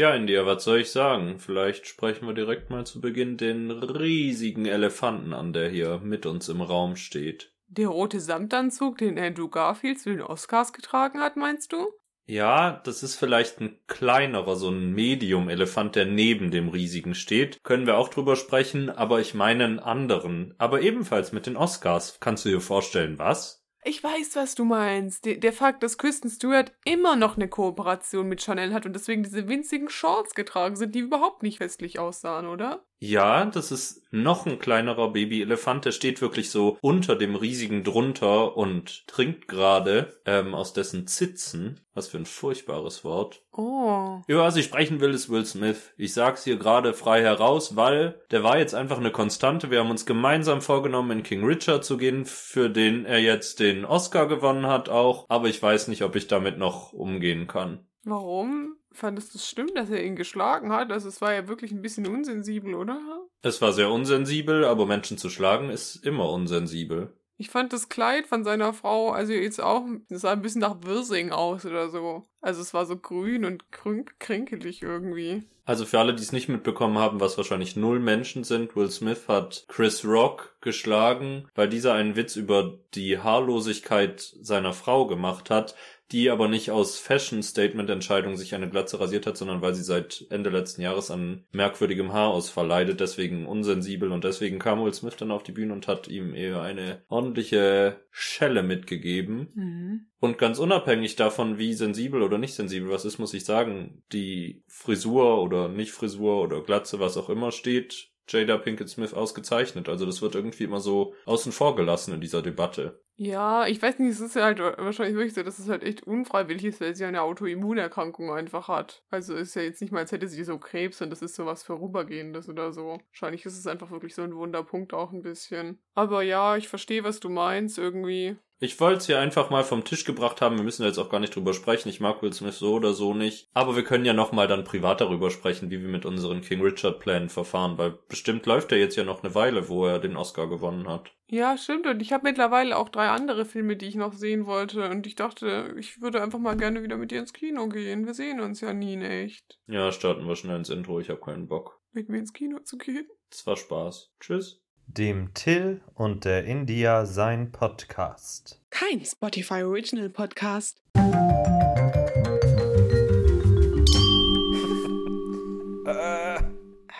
Tja, India, was soll ich sagen? Vielleicht sprechen wir direkt mal zu Beginn den riesigen Elefanten an, der hier mit uns im Raum steht. Der rote Samtanzug, den Andrew Garfield zu den Oscars getragen hat, meinst du? Ja, das ist vielleicht ein kleinerer, so ein Medium-Elefant, der neben dem riesigen steht. Können wir auch drüber sprechen, aber ich meine einen anderen. Aber ebenfalls mit den Oscars. Kannst du dir vorstellen, was? Ich weiß, was du meinst. Der, der Fakt, dass Kristen Stewart immer noch eine Kooperation mit Chanel hat und deswegen diese winzigen Shorts getragen sind, die überhaupt nicht festlich aussahen, oder? Ja, das ist noch ein kleinerer Babyelefant, der steht wirklich so unter dem riesigen drunter und trinkt gerade ähm, aus dessen Zitzen. Was für ein furchtbares Wort. Oh. Über was ich sprechen will, ist Will Smith. Ich sag's hier gerade frei heraus, weil der war jetzt einfach eine Konstante. Wir haben uns gemeinsam vorgenommen, in King Richard zu gehen, für den er jetzt den Oscar gewonnen hat auch. Aber ich weiß nicht, ob ich damit noch umgehen kann. Warum? Fandest du es schlimm, dass er ihn geschlagen hat? Also es war ja wirklich ein bisschen unsensibel, oder? Es war sehr unsensibel, aber Menschen zu schlagen ist immer unsensibel. Ich fand das Kleid von seiner Frau, also jetzt auch, es sah ein bisschen nach Wirsing aus oder so. Also es war so grün und krünk krinkelig irgendwie. Also für alle, die es nicht mitbekommen haben, was wahrscheinlich null Menschen sind, Will Smith hat Chris Rock geschlagen, weil dieser einen Witz über die Haarlosigkeit seiner Frau gemacht hat, die aber nicht aus Fashion-Statement-Entscheidung sich eine Glatze rasiert hat, sondern weil sie seit Ende letzten Jahres an merkwürdigem Haarausfall leidet, deswegen unsensibel und deswegen kam Will Smith dann auf die Bühne und hat ihm eher eine ordentliche Schelle mitgegeben. Mhm. Und ganz unabhängig davon, wie sensibel oder nicht sensibel was ist, muss ich sagen, die Frisur oder nicht Frisur oder Glatze, was auch immer steht, Jada Pinkett Smith ausgezeichnet. Also das wird irgendwie immer so außen vor gelassen in dieser Debatte. Ja, ich weiß nicht, es ist ja halt wahrscheinlich wirklich so, dass es halt echt unfreiwillig ist, weil sie eine Autoimmunerkrankung einfach hat. Also ist ja jetzt nicht mal, als hätte sie so Krebs und das ist so was Vorübergehendes oder so. Wahrscheinlich ist es einfach wirklich so ein Wunderpunkt auch ein bisschen. Aber ja, ich verstehe, was du meinst irgendwie. Ich wollte es hier einfach mal vom Tisch gebracht haben. Wir müssen jetzt auch gar nicht drüber sprechen. Ich mag Will Smith so oder so nicht. Aber wir können ja nochmal dann privat darüber sprechen, wie wir mit unseren King Richard Plänen verfahren, weil bestimmt läuft er jetzt ja noch eine Weile, wo er den Oscar gewonnen hat. Ja, stimmt. Und ich habe mittlerweile auch drei andere Filme, die ich noch sehen wollte. Und ich dachte, ich würde einfach mal gerne wieder mit dir ins Kino gehen. Wir sehen uns ja nie in echt. Ja, starten wir schnell ins Intro. Ich habe keinen Bock. Mit mir ins Kino zu gehen. Das war Spaß. Tschüss. Dem Till und der India sein Podcast. Kein Spotify Original Podcast.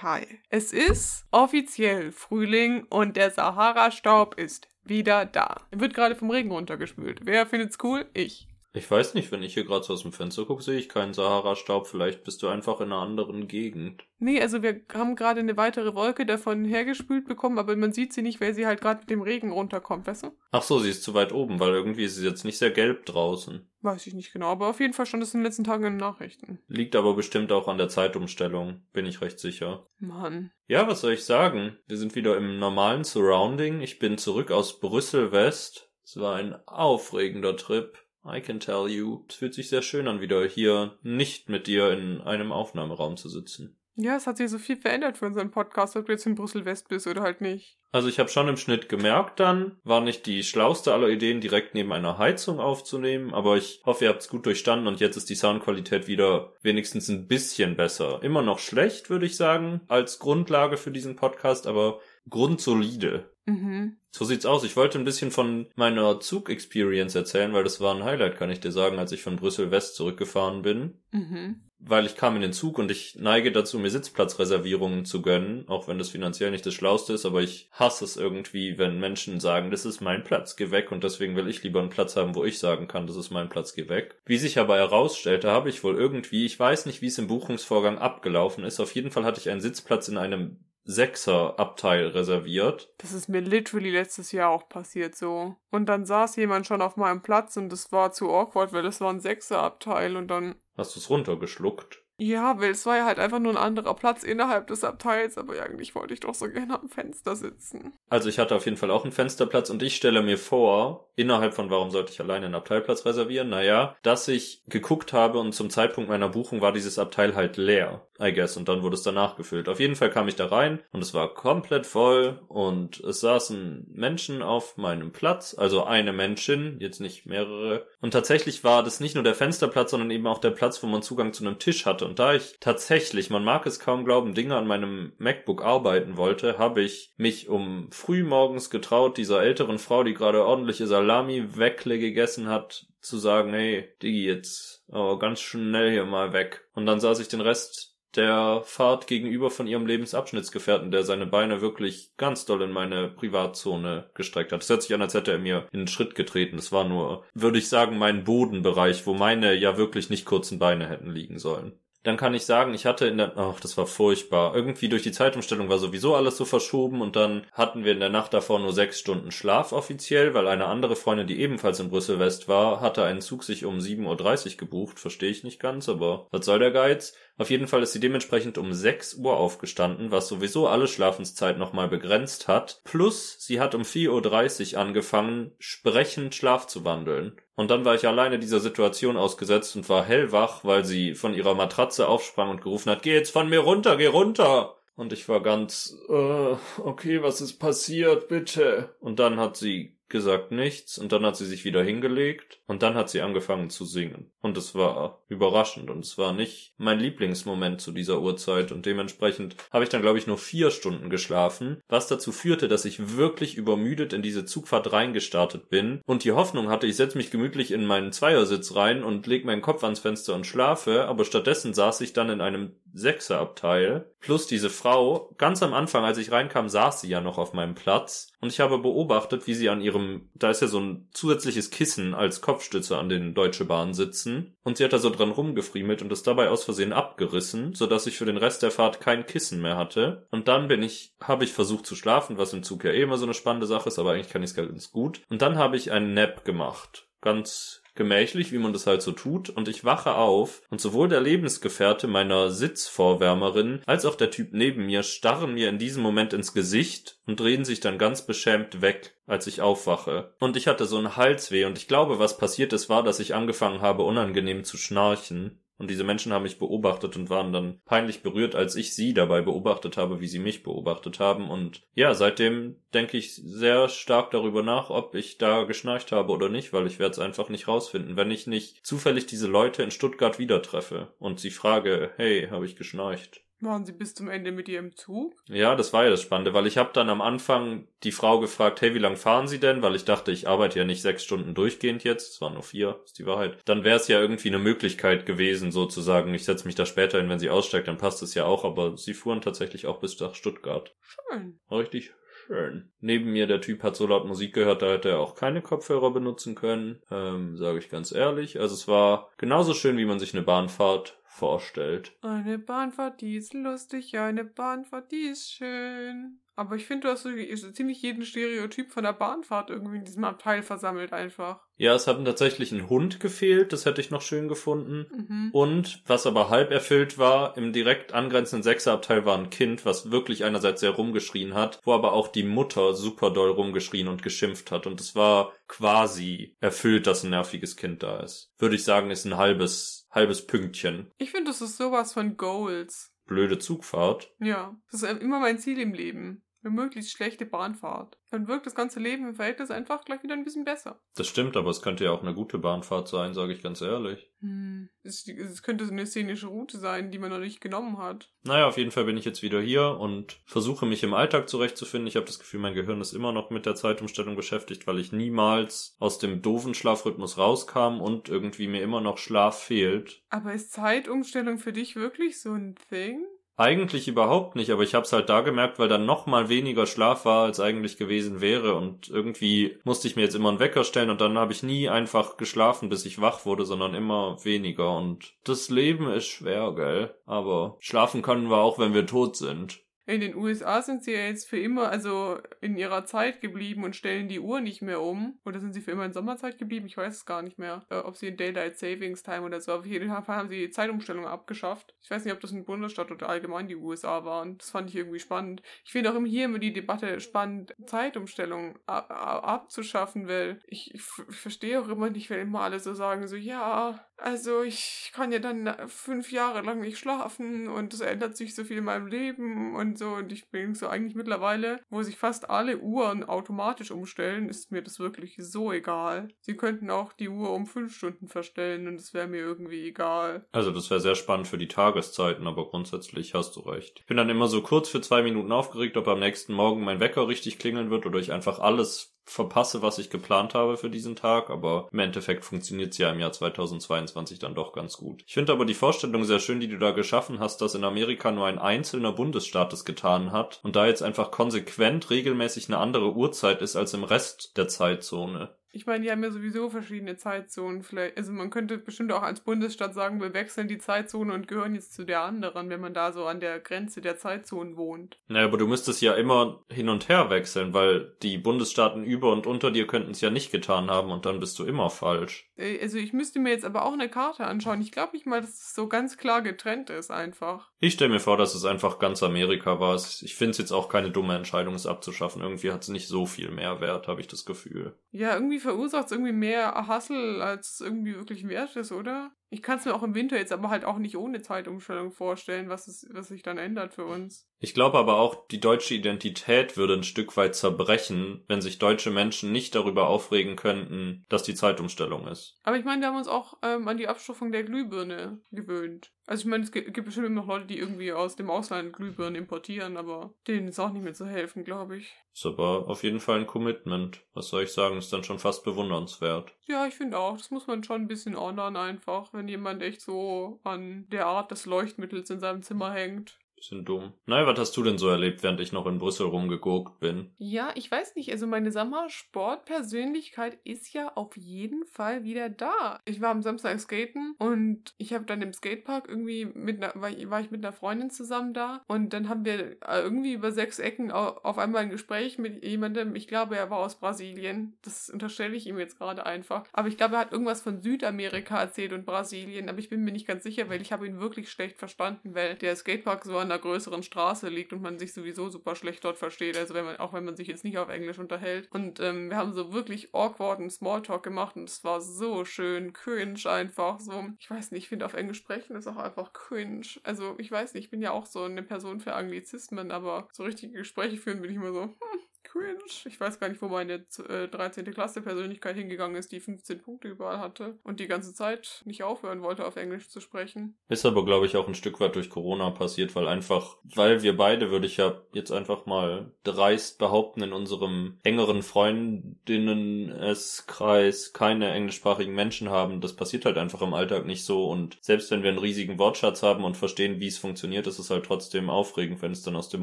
Hi. Es ist offiziell Frühling und der Sahara-Staub ist wieder da. Er wird gerade vom Regen runtergespült. Wer findet's cool? Ich. Ich weiß nicht, wenn ich hier gerade so aus dem Fenster gucke, sehe ich keinen Sahara-Staub. Vielleicht bist du einfach in einer anderen Gegend. Nee, also wir haben gerade eine weitere Wolke davon hergespült bekommen, aber man sieht sie nicht, weil sie halt gerade mit dem Regen runterkommt, weißt du? Ach so, sie ist zu weit oben, weil irgendwie ist sie jetzt nicht sehr gelb draußen. Weiß ich nicht genau, aber auf jeden Fall stand es in den letzten Tagen in den Nachrichten. Liegt aber bestimmt auch an der Zeitumstellung, bin ich recht sicher. Mann. Ja, was soll ich sagen? Wir sind wieder im normalen Surrounding. Ich bin zurück aus Brüssel West. Es war ein aufregender Trip. I can tell you. Es fühlt sich sehr schön an, wieder hier nicht mit dir in einem Aufnahmeraum zu sitzen. Ja, es hat sich so viel verändert für unseren Podcast, ob du jetzt in Brüssel West bist oder halt nicht. Also ich habe schon im Schnitt gemerkt dann, war nicht die schlauste aller Ideen, direkt neben einer Heizung aufzunehmen, aber ich hoffe, ihr habt es gut durchstanden und jetzt ist die Soundqualität wieder wenigstens ein bisschen besser. Immer noch schlecht, würde ich sagen, als Grundlage für diesen Podcast, aber grundsolide. Mhm. So sieht's aus. Ich wollte ein bisschen von meiner Zug-Experience erzählen, weil das war ein Highlight, kann ich dir sagen, als ich von Brüssel West zurückgefahren bin. Mhm. Weil ich kam in den Zug und ich neige dazu, mir Sitzplatzreservierungen zu gönnen, auch wenn das finanziell nicht das Schlauste ist, aber ich hasse es irgendwie, wenn Menschen sagen, das ist mein Platz, geh weg und deswegen will ich lieber einen Platz haben, wo ich sagen kann, das ist mein Platz, geh weg. Wie sich aber herausstellte, habe ich wohl irgendwie, ich weiß nicht, wie es im Buchungsvorgang abgelaufen ist, auf jeden Fall hatte ich einen Sitzplatz in einem Sechser-Abteil reserviert. Das ist mir literally letztes Jahr auch passiert so. Und dann saß jemand schon auf meinem Platz und das war zu awkward, weil das war ein Sechser-Abteil und dann. Hast du es runtergeschluckt? Ja, weil es war ja halt einfach nur ein anderer Platz innerhalb des Abteils, aber eigentlich wollte ich doch so gerne am Fenster sitzen. Also ich hatte auf jeden Fall auch einen Fensterplatz und ich stelle mir vor, innerhalb von warum sollte ich alleine einen Abteilplatz reservieren? Naja, dass ich geguckt habe und zum Zeitpunkt meiner Buchung war dieses Abteil halt leer, I guess, und dann wurde es danach gefüllt. Auf jeden Fall kam ich da rein und es war komplett voll und es saßen Menschen auf meinem Platz, also eine Menschin, jetzt nicht mehrere. Und tatsächlich war das nicht nur der Fensterplatz, sondern eben auch der Platz, wo man Zugang zu einem Tisch hatte Und da ich tatsächlich, man mag es kaum glauben, Dinge an meinem MacBook arbeiten wollte, habe ich mich um früh morgens getraut, dieser älteren Frau, die gerade ordentliche Salami-Weckle gegessen hat, zu sagen, hey, Digi, jetzt aber ganz schnell hier mal weg. Und dann saß ich den Rest der Fahrt gegenüber von ihrem Lebensabschnittsgefährten, der seine Beine wirklich ganz doll in meine Privatzone gestreckt hat. Es hört sich an, als hätte er mir in den Schritt getreten. Es war nur, würde ich sagen, mein Bodenbereich, wo meine ja wirklich nicht kurzen Beine hätten liegen sollen dann kann ich sagen, ich hatte in der, ach, das war furchtbar. Irgendwie durch die Zeitumstellung war sowieso alles so verschoben und dann hatten wir in der Nacht davor nur sechs Stunden Schlaf offiziell, weil eine andere Freundin, die ebenfalls in Brüssel West war, hatte einen Zug sich um 7.30 Uhr gebucht. Verstehe ich nicht ganz, aber was soll der Geiz? Auf jeden Fall ist sie dementsprechend um 6 Uhr aufgestanden, was sowieso alle Schlafenszeit nochmal begrenzt hat. Plus, sie hat um 4.30 Uhr angefangen, sprechend Schlaf zu wandeln. Und dann war ich alleine dieser Situation ausgesetzt und war hellwach, weil sie von ihrer Matratze aufsprang und gerufen hat, geh jetzt von mir runter, geh runter! Und ich war ganz, äh, okay, was ist passiert, bitte? Und dann hat sie gesagt nichts und dann hat sie sich wieder hingelegt und dann hat sie angefangen zu singen. Und es war überraschend und es war nicht mein Lieblingsmoment zu dieser Uhrzeit und dementsprechend habe ich dann glaube ich nur vier Stunden geschlafen, was dazu führte, dass ich wirklich übermüdet in diese Zugfahrt reingestartet bin und die Hoffnung hatte, ich setze mich gemütlich in meinen Zweiersitz rein und leg meinen Kopf ans Fenster und schlafe, aber stattdessen saß ich dann in einem Sechserabteil plus diese Frau. Ganz am Anfang, als ich reinkam, saß sie ja noch auf meinem Platz und ich habe beobachtet, wie sie an ihrem, da ist ja so ein zusätzliches Kissen als Kopfstütze an den Deutsche Bahn sitzen und sie hat da so dran rumgefriemelt und es dabei aus Versehen abgerissen, sodass ich für den Rest der Fahrt kein Kissen mehr hatte. Und dann bin ich, habe ich versucht zu schlafen, was im Zug ja eh immer so eine spannende Sache ist, aber eigentlich kann ich es ganz gut. Und dann habe ich einen Nap gemacht. Ganz gemächlich, wie man das halt so tut, und ich wache auf und sowohl der Lebensgefährte meiner Sitzvorwärmerin als auch der Typ neben mir starren mir in diesem Moment ins Gesicht und drehen sich dann ganz beschämt weg, als ich aufwache. Und ich hatte so einen Halsweh und ich glaube, was passiert ist, war, dass ich angefangen habe, unangenehm zu schnarchen. Und diese Menschen haben mich beobachtet und waren dann peinlich berührt, als ich sie dabei beobachtet habe, wie sie mich beobachtet haben. Und ja, seitdem denke ich sehr stark darüber nach, ob ich da geschnarcht habe oder nicht, weil ich werde es einfach nicht rausfinden. Wenn ich nicht zufällig diese Leute in Stuttgart wieder treffe und sie frage, hey, habe ich geschnarcht? Waren Sie bis zum Ende mit Ihrem Zug? Ja, das war ja das Spannende, weil ich habe dann am Anfang die Frau gefragt, hey, wie lang fahren Sie denn? Weil ich dachte, ich arbeite ja nicht sechs Stunden durchgehend jetzt, es waren nur vier, ist die Wahrheit. Dann wäre es ja irgendwie eine Möglichkeit gewesen, sozusagen, ich setze mich da später hin, wenn sie aussteigt, dann passt es ja auch, aber sie fuhren tatsächlich auch bis nach Stuttgart. Schön. Richtig schön. Neben mir, der Typ hat so laut Musik gehört, da hätte er auch keine Kopfhörer benutzen können, ähm, sage ich ganz ehrlich. Also es war genauso schön, wie man sich eine Bahnfahrt vorstellt. Eine Bahnfahrt, die ist lustig, eine Bahnfahrt, die ist schön. Aber ich finde, du hast so ziemlich jeden Stereotyp von der Bahnfahrt irgendwie in diesem Abteil versammelt einfach. Ja, es hat tatsächlich ein Hund gefehlt, das hätte ich noch schön gefunden. Mhm. Und was aber halb erfüllt war, im direkt angrenzenden Sechserabteil war ein Kind, was wirklich einerseits sehr rumgeschrien hat, wo aber auch die Mutter super doll rumgeschrien und geschimpft hat. Und es war quasi erfüllt, dass ein nerviges Kind da ist. Würde ich sagen, ist ein halbes, halbes Pünktchen. Ich finde, das ist sowas von Goals. Blöde Zugfahrt. Ja, das ist immer mein Ziel im Leben eine möglichst schlechte Bahnfahrt. Dann wirkt das ganze Leben im Verhältnis einfach gleich wieder ein bisschen besser. Das stimmt, aber es könnte ja auch eine gute Bahnfahrt sein, sage ich ganz ehrlich. Hm. Es, es, könnte eine szenische Route sein, die man noch nicht genommen hat. Naja, auf jeden Fall bin ich jetzt wieder hier und versuche mich im Alltag zurechtzufinden. Ich habe das Gefühl, mein Gehirn ist immer noch mit der Zeitumstellung beschäftigt, weil ich niemals aus dem doofen Schlafrhythmus rauskam und irgendwie mir immer noch Schlaf fehlt. Aber ist Zeitumstellung für dich wirklich so ein Thing? Eigentlich überhaupt nicht, aber ich habe es halt da gemerkt, weil dann noch mal weniger Schlaf war, als eigentlich gewesen wäre und irgendwie musste ich mir jetzt immer einen Wecker stellen und dann habe ich nie einfach geschlafen, bis ich wach wurde, sondern immer weniger und das Leben ist schwer, gell? Aber schlafen können wir auch, wenn wir tot sind. In den USA sind sie ja jetzt für immer, also in ihrer Zeit geblieben und stellen die Uhr nicht mehr um. Oder sind sie für immer in Sommerzeit geblieben? Ich weiß es gar nicht mehr. Äh, ob sie in Daylight Savings Time oder so. Auf jeden Fall haben sie die Zeitumstellung abgeschafft. Ich weiß nicht, ob das ein Bundesstaat oder allgemein die USA waren. Das fand ich irgendwie spannend. Ich finde auch immer hier immer die Debatte spannend, Zeitumstellung ab abzuschaffen, weil ich, ich, ich verstehe auch immer nicht, wenn immer alle so sagen, so ja, Also ich kann ja dann fünf Jahre lang nicht schlafen und es ändert sich so viel in meinem Leben und so. Und ich bin so eigentlich mittlerweile, wo sich fast alle Uhren automatisch umstellen, ist mir das wirklich so egal. Sie könnten auch die Uhr um fünf Stunden verstellen und es wäre mir irgendwie egal. Also das wäre sehr spannend für die Tageszeiten, aber grundsätzlich hast du recht. Ich bin dann immer so kurz für zwei Minuten aufgeregt, ob am nächsten Morgen mein Wecker richtig klingeln wird oder ich einfach alles verpasse, was ich geplant habe für diesen Tag, aber im Endeffekt funktioniert es ja im Jahr 2022 dann doch ganz gut. Ich finde aber die Vorstellung sehr schön, die du da geschaffen hast, dass in Amerika nur ein einzelner Bundesstaat es getan hat und da jetzt einfach konsequent regelmäßig eine andere Uhrzeit ist als im Rest der Zeitzone. Ich meine, die haben ja sowieso verschiedene Zeitzonen. Vielleicht, also man könnte bestimmt auch als Bundesstaat sagen, wir wechseln die Zeitzone und gehören jetzt zu der anderen, wenn man da so an der Grenze der Zeitzonen wohnt. Naja, aber du müsstest ja immer hin und her wechseln, weil die Bundesstaaten über und unter dir könnten es ja nicht getan haben und dann bist du immer falsch. Äh, also ich müsste mir jetzt aber auch eine Karte anschauen. Ich glaube nicht mal, dass es so ganz klar getrennt ist einfach. Ich stelle mir vor, dass es einfach ganz Amerika war. Ich finde es jetzt auch keine dumme Entscheidung, es abzuschaffen. Irgendwie hat es nicht so viel Mehrwert, habe ich das Gefühl. Ja, irgendwie verursacht es irgendwie mehr Hassel, als es irgendwie wirklich wert ist, oder? Ich kann es mir auch im Winter jetzt aber halt auch nicht ohne Zeitumstellung vorstellen, was, es, was sich dann ändert für uns. Ich glaube aber auch, die deutsche Identität würde ein Stück weit zerbrechen, wenn sich deutsche Menschen nicht darüber aufregen könnten, dass die Zeitumstellung ist. Aber ich meine, wir haben uns auch ähm, an die Abstufung der Glühbirne gewöhnt. Also ich meine, es gibt bestimmt immer noch Leute, die irgendwie aus dem Ausland Glühbirnen importieren, aber denen ist auch nicht mehr zu helfen, glaube ich. Ist aber auf jeden Fall ein Commitment. Was soll ich sagen, ist dann schon fast bewundernswert. Ja, ich finde auch. Das muss man schon ein bisschen ordnen einfach, wenn jemand echt so an der Art des Leuchtmittels in seinem Zimmer hängt. Bisschen dumm. Naja, was hast du denn so erlebt, während ich noch in Brüssel rumgeguckt bin? Ja, ich weiß nicht. Also meine Sommersportpersönlichkeit ist ja auf jeden Fall wieder da. Ich war am Samstag skaten und ich habe dann im Skatepark irgendwie mit einer, war, ich mit einer Freundin zusammen da und dann haben wir äh, irgendwie über sechs Ecken auf einmal ein Gespräch mit jemandem. Ich glaube, er war aus Brasilien. Das unterstelle ich ihm jetzt gerade einfach. Aber ich glaube, er hat irgendwas von Südamerika erzählt und Brasilien. Aber ich bin mir nicht ganz sicher, weil ich habe ihn wirklich schlecht verstanden, weil der Skatepark so an einer größeren Straße liegt und man sich sowieso super schlecht dort versteht, also wenn man, auch wenn man sich jetzt nicht auf Englisch unterhält. Und ähm, wir haben so wirklich awkwarden Smalltalk gemacht und es war so schön, cringe einfach, so. Ich weiß nicht, ich finde auf Englisch sprechen ist auch einfach cringe. Also ich weiß nicht, ich bin ja auch so eine Person für Anglizismen, aber so richtige Gespräche führen bin ich immer so, hm, cringe. Ich weiß gar nicht, wo meine äh, 13. Klasse Persönlichkeit hingegangen ist, die 15 Punkte überall hatte und die ganze Zeit nicht aufhören wollte, auf Englisch zu sprechen. Ist aber, glaube ich, auch ein Stück weit durch Corona passiert, weil einfach, weil wir beide, würde ich ja jetzt einfach mal dreist behaupten, in unserem engeren Freundinnen-Kreis keine englischsprachigen Menschen haben. Das passiert halt einfach im Alltag nicht so und selbst wenn wir einen riesigen Wortschatz haben und verstehen, wie es funktioniert, ist es halt trotzdem aufregend, wenn es dann aus dem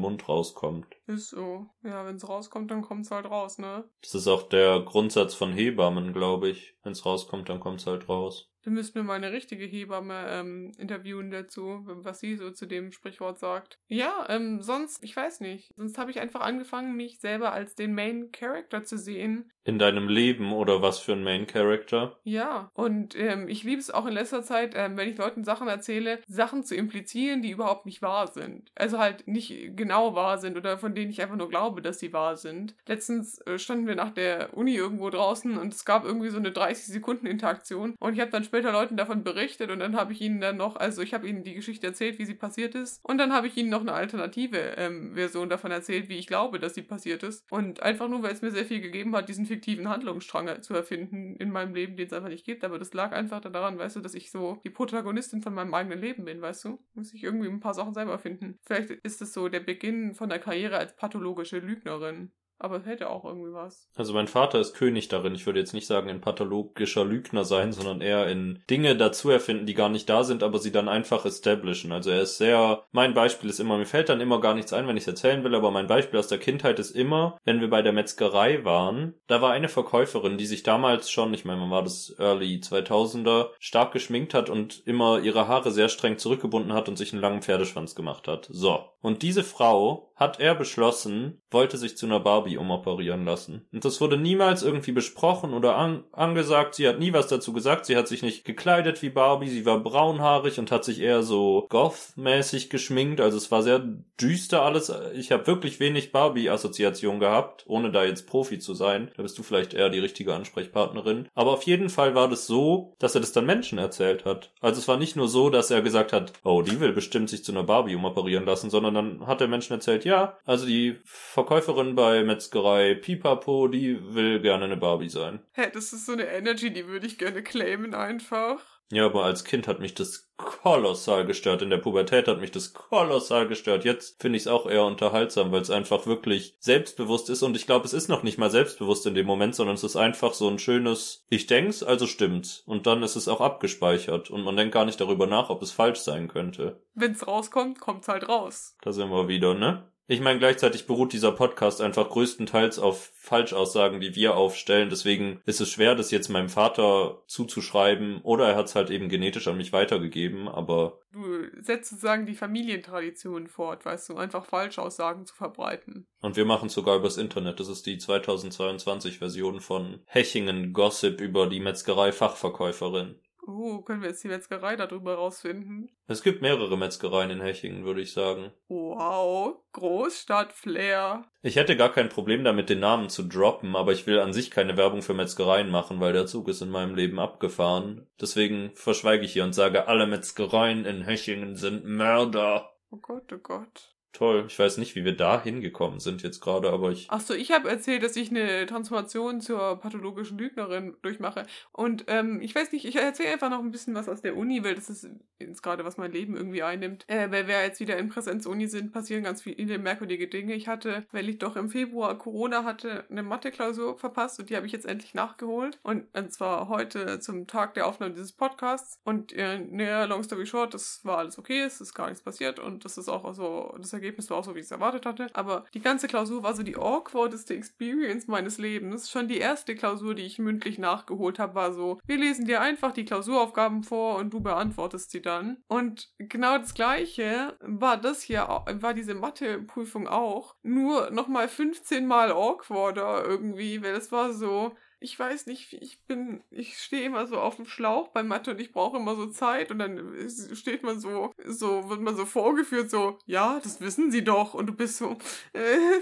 Mund rauskommt. Ist so. Ja, wenn es rauskommt, rauskommt, dann kommt es halt raus, ne? Das ist auch der Grundsatz von Hebammen, glaube ich. Wenn es rauskommt, dann kommt es halt raus. Wir müssten wir mal eine richtige Hebamme ähm, interviewen dazu, was sie so zu dem Sprichwort sagt. Ja, ähm, sonst, ich weiß nicht. Sonst habe ich einfach angefangen, mich selber als den Main Character zu sehen. In deinem Leben oder was für ein Main Character? Ja, und ähm, ich liebe es auch in letzter Zeit, ähm, wenn ich Leuten Sachen erzähle, Sachen zu implizieren, die überhaupt nicht wahr sind. Also halt nicht genau wahr sind oder von denen ich einfach nur glaube, dass sie wahr sind. Letztens äh, standen wir nach der Uni irgendwo draußen und es gab irgendwie so eine 30 Sekunden Interaktion und ich habe dann später Leuten davon berichtet und dann habe ich ihnen dann noch, also ich habe ihnen die Geschichte erzählt, wie sie passiert ist und dann habe ich ihnen noch eine alternative ähm, Version davon erzählt, wie ich glaube, dass sie passiert ist und einfach nur, weil es mir sehr viel gegeben hat, diesen fiktiven Handlungsstrang zu erfinden in meinem Leben, den es einfach nicht gibt, aber das lag einfach daran, weißt du, dass ich so die Protagonistin von meinem eigenen Leben bin, weißt du, muss ich irgendwie ein paar Sachen selber finden. Vielleicht ist es so der Beginn von der Karriere als pathologische Lügnerin. Aber hätte auch irgendwie was. Also mein Vater ist König darin. Ich würde jetzt nicht sagen, ein pathologischer Lügner sein, sondern eher in Dinge dazu erfinden, die gar nicht da sind, aber sie dann einfach establishen. Also er ist sehr, mein Beispiel ist immer, mir fällt dann immer gar nichts ein, wenn ich es erzählen will, aber mein Beispiel aus der Kindheit ist immer, wenn wir bei der Metzgerei waren, da war eine Verkäuferin, die sich damals schon, ich meine, man war das Early 2000er, stark geschminkt hat und immer ihre Haare sehr streng zurückgebunden hat und sich einen langen Pferdeschwanz gemacht hat. So. Und diese Frau hat er beschlossen, wollte sich zu einer Barbie Barbie umoperieren lassen. Und das wurde niemals irgendwie besprochen oder an angesagt. Sie hat nie was dazu gesagt. Sie hat sich nicht gekleidet wie Barbie. Sie war braunhaarig und hat sich eher so goth-mäßig geschminkt. Also es war sehr düster alles. Ich habe wirklich wenig Barbie-Assoziation gehabt, ohne da jetzt Profi zu sein. Da bist du vielleicht eher die richtige Ansprechpartnerin. Aber auf jeden Fall war das so, dass er das dann Menschen erzählt hat. Also es war nicht nur so, dass er gesagt hat, oh, die will bestimmt sich zu einer Barbie umoperieren lassen, sondern dann hat der Menschen erzählt, ja, also die Verkäuferin bei Metzgerei Pipapo, die will gerne eine Barbie sein. Hä, das ist so eine Energy, die würde ich gerne claimen einfach. Ja, aber als Kind hat mich das kolossal gestört. In der Pubertät hat mich das kolossal gestört. Jetzt finde ich es auch eher unterhaltsam, weil es einfach wirklich selbstbewusst ist. Und ich glaube, es ist noch nicht mal selbstbewusst in dem Moment, sondern es ist einfach so ein schönes, ich denk's, also stimmt's. Und dann ist es auch abgespeichert. Und man denkt gar nicht darüber nach, ob es falsch sein könnte. Wenn's rauskommt, kommt's halt raus. Da sind wir wieder, ne? Ich meine, gleichzeitig beruht dieser Podcast einfach größtenteils auf Falschaussagen, die wir aufstellen. Deswegen ist es schwer, das jetzt meinem Vater zuzuschreiben. Oder er hat es halt eben genetisch an mich weitergegeben, aber. Du setzt sozusagen die Familientradition fort, weißt du, einfach Falschaussagen zu verbreiten. Und wir machen es sogar übers Internet. Das ist die 2022-Version von Hechingen Gossip über die Metzgerei-Fachverkäuferin. Oh, können wir jetzt die Metzgerei darüber rausfinden? Es gibt mehrere Metzgereien in Hechingen, würde ich sagen. Wow, Großstadt-Flair. Ich hätte gar kein Problem damit, den Namen zu droppen, aber ich will an sich keine Werbung für Metzgereien machen, weil der Zug ist in meinem Leben abgefahren. Deswegen verschweige ich hier und sage, alle Metzgereien in Hechingen sind Mörder. Oh Gott, oh Gott. Toll. Ich weiß nicht, wie wir da hingekommen sind jetzt gerade, aber ich. Ach so, ich habe erzählt, dass ich eine Transformation zur pathologischen Lügnerin durchmache. Und ähm, ich weiß nicht, ich erzähle einfach noch ein bisschen was aus der Uni, weil das ist jetzt gerade, was mein Leben irgendwie einnimmt. Äh, weil wir jetzt wieder in Präsenzuni sind, passieren ganz viele merkwürdige Dinge. Ich hatte, weil ich doch im Februar Corona hatte, eine Mathe-Klausur verpasst und die habe ich jetzt endlich nachgeholt. Und, und zwar heute zum Tag der Aufnahme dieses Podcasts. Und äh, naja, long story short, das war alles okay, es ist gar nichts passiert und das ist auch so, das Ergebnis war auch so, wie ich es erwartet hatte. Aber die ganze Klausur war so die awkwardeste Experience meines Lebens. Schon die erste Klausur, die ich mündlich nachgeholt habe, war so, wir lesen dir einfach die Klausuraufgaben vor und du beantwortest sie dann. Und genau das gleiche war das hier, war diese Matheprüfung auch. Nur nochmal 15 Mal awkwarder irgendwie, weil es war so, ich weiß nicht, ich bin, ich stehe immer so auf dem Schlauch bei Mathe und ich brauche immer so Zeit und dann steht man so, so, wird man so vorgeführt, so, ja, das wissen sie doch. Und du bist so, äh,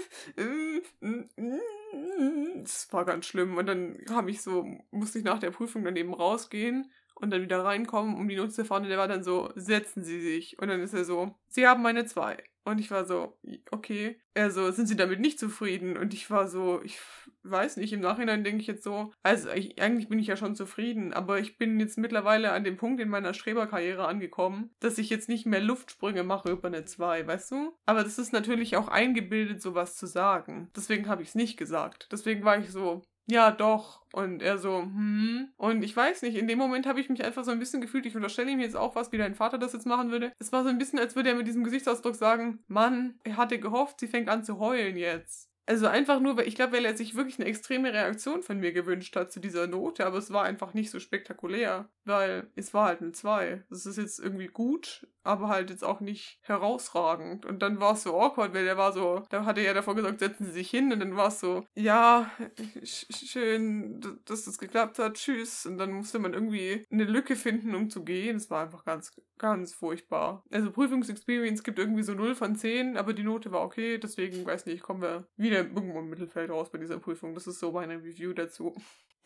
das war ganz schlimm. Und dann habe ich so, musste ich nach der Prüfung dann eben rausgehen und dann wieder reinkommen, um die Note und der war dann so, setzen Sie sich. Und dann ist er so, Sie haben meine zwei. Und ich war so, okay. Er so, sind Sie damit nicht zufrieden? Und ich war so, ich weiß nicht, im Nachhinein denke ich jetzt so, also ich, eigentlich bin ich ja schon zufrieden, aber ich bin jetzt mittlerweile an dem Punkt in meiner Streberkarriere angekommen, dass ich jetzt nicht mehr Luftsprünge mache über eine 2, weißt du? Aber das ist natürlich auch eingebildet, sowas zu sagen. Deswegen habe ich es nicht gesagt. Deswegen war ich so, ja, doch. Und er so, hm. Und ich weiß nicht, in dem Moment habe ich mich einfach so ein bisschen gefühlt, ich unterstelle ihm jetzt auch was, wie dein Vater das jetzt machen würde. Es war so ein bisschen, als würde er mit diesem Gesichtsausdruck sagen, Mann, er hatte gehofft, sie fängt an zu heulen jetzt. Also einfach nur, weil ich glaube, weil er sich wirklich eine extreme Reaktion von mir gewünscht hat zu dieser Note, aber es war einfach nicht so spektakulär, weil es war halt eine 2. Das ist jetzt irgendwie gut, aber halt jetzt auch nicht herausragend. Und dann war es so awkward, weil der war so, da hatte er davor gesagt, setzen Sie sich hin und dann war es so, ja, schön, dass das geklappt hat, tschüss. Und dann musste man irgendwie eine Lücke finden, um zu gehen. Es war einfach ganz, ganz furchtbar. Also Prüfungsexperience gibt irgendwie so 0 von 10, aber die Note war okay, deswegen, weiß nicht, kommen wir wieder irgendwo im Mittelfeld raus bei dieser Prüfung. Das ist so meine Review dazu.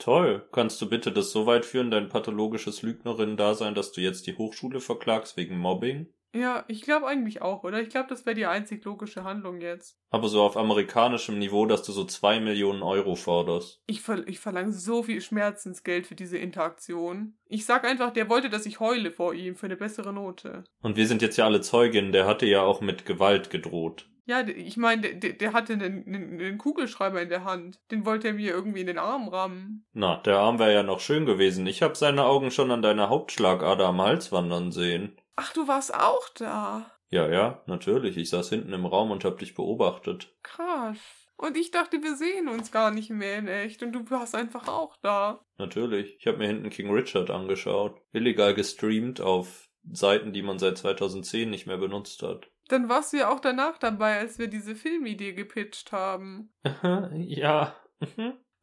Toll. Kannst du bitte das so weit führen, dein pathologisches Lügnerin-Dasein, dass du jetzt die Hochschule verklagst wegen Mobbing? Ja, ich glaube eigentlich auch, oder? Ich glaube, das wäre die einzig logische Handlung jetzt. Aber so auf amerikanischem Niveau, dass du so zwei Millionen Euro forderst. Ich, ver ich verlange so viel Schmerzensgeld für diese Interaktion. Ich sag einfach, der wollte, dass ich heule vor ihm für eine bessere Note. Und wir sind jetzt ja alle Zeuginnen, der hatte ja auch mit Gewalt gedroht. Ja, ich meine, der, der hatte einen, einen, Kugelschreiber in der Hand. Den wollte er mir irgendwie in den Arm rammen. Na, der Arm wäre ja noch schön gewesen. Ich habe seine Augen schon an deiner Hauptschlagader am Hals wandern sehen. Ach, du warst auch da. Ja, ja, natürlich. Ich saß hinten im Raum und hab dich beobachtet. Krass. Und ich dachte, wir sehen uns gar nicht mehr in echt und du warst einfach auch da. Natürlich. Ich habe mir hinten King Richard angeschaut. Illegal gestreamt auf Seiten, die man seit 2010 nicht mehr benutzt hat. Dann warst du ja auch danach dabei, als wir diese Filmidee gepitcht haben. ja.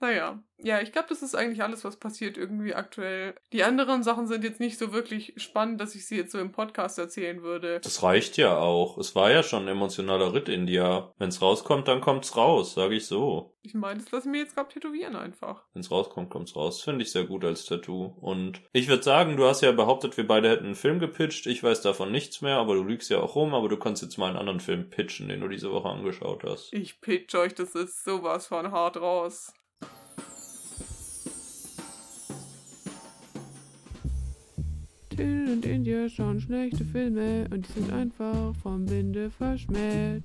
Naja, ja, ich glaube, das ist eigentlich alles, was passiert irgendwie aktuell. Die anderen Sachen sind jetzt nicht so wirklich spannend, dass ich sie jetzt so im Podcast erzählen würde. Das reicht ja auch. Es war ja schon ein emotionaler Ritt in dir. Wenn's rauskommt, dann kommt's raus, sage ich so. Ich meine, das lasse ich mir jetzt gerade tätowieren einfach. Wenn's rauskommt, kommt's raus. Finde ich sehr gut als Tattoo. Und ich würde sagen, du hast ja behauptet, wir beide hätten einen Film gepitcht. Ich weiß davon nichts mehr, aber du lügst ja auch rum. Aber du kannst jetzt mal einen anderen Film pitchen, den du diese Woche angeschaut hast. Ich pitch euch, das ist sowas von hart raus. Till und India schauen schlechte Filme und die sind einfach vom Winde verschmäht.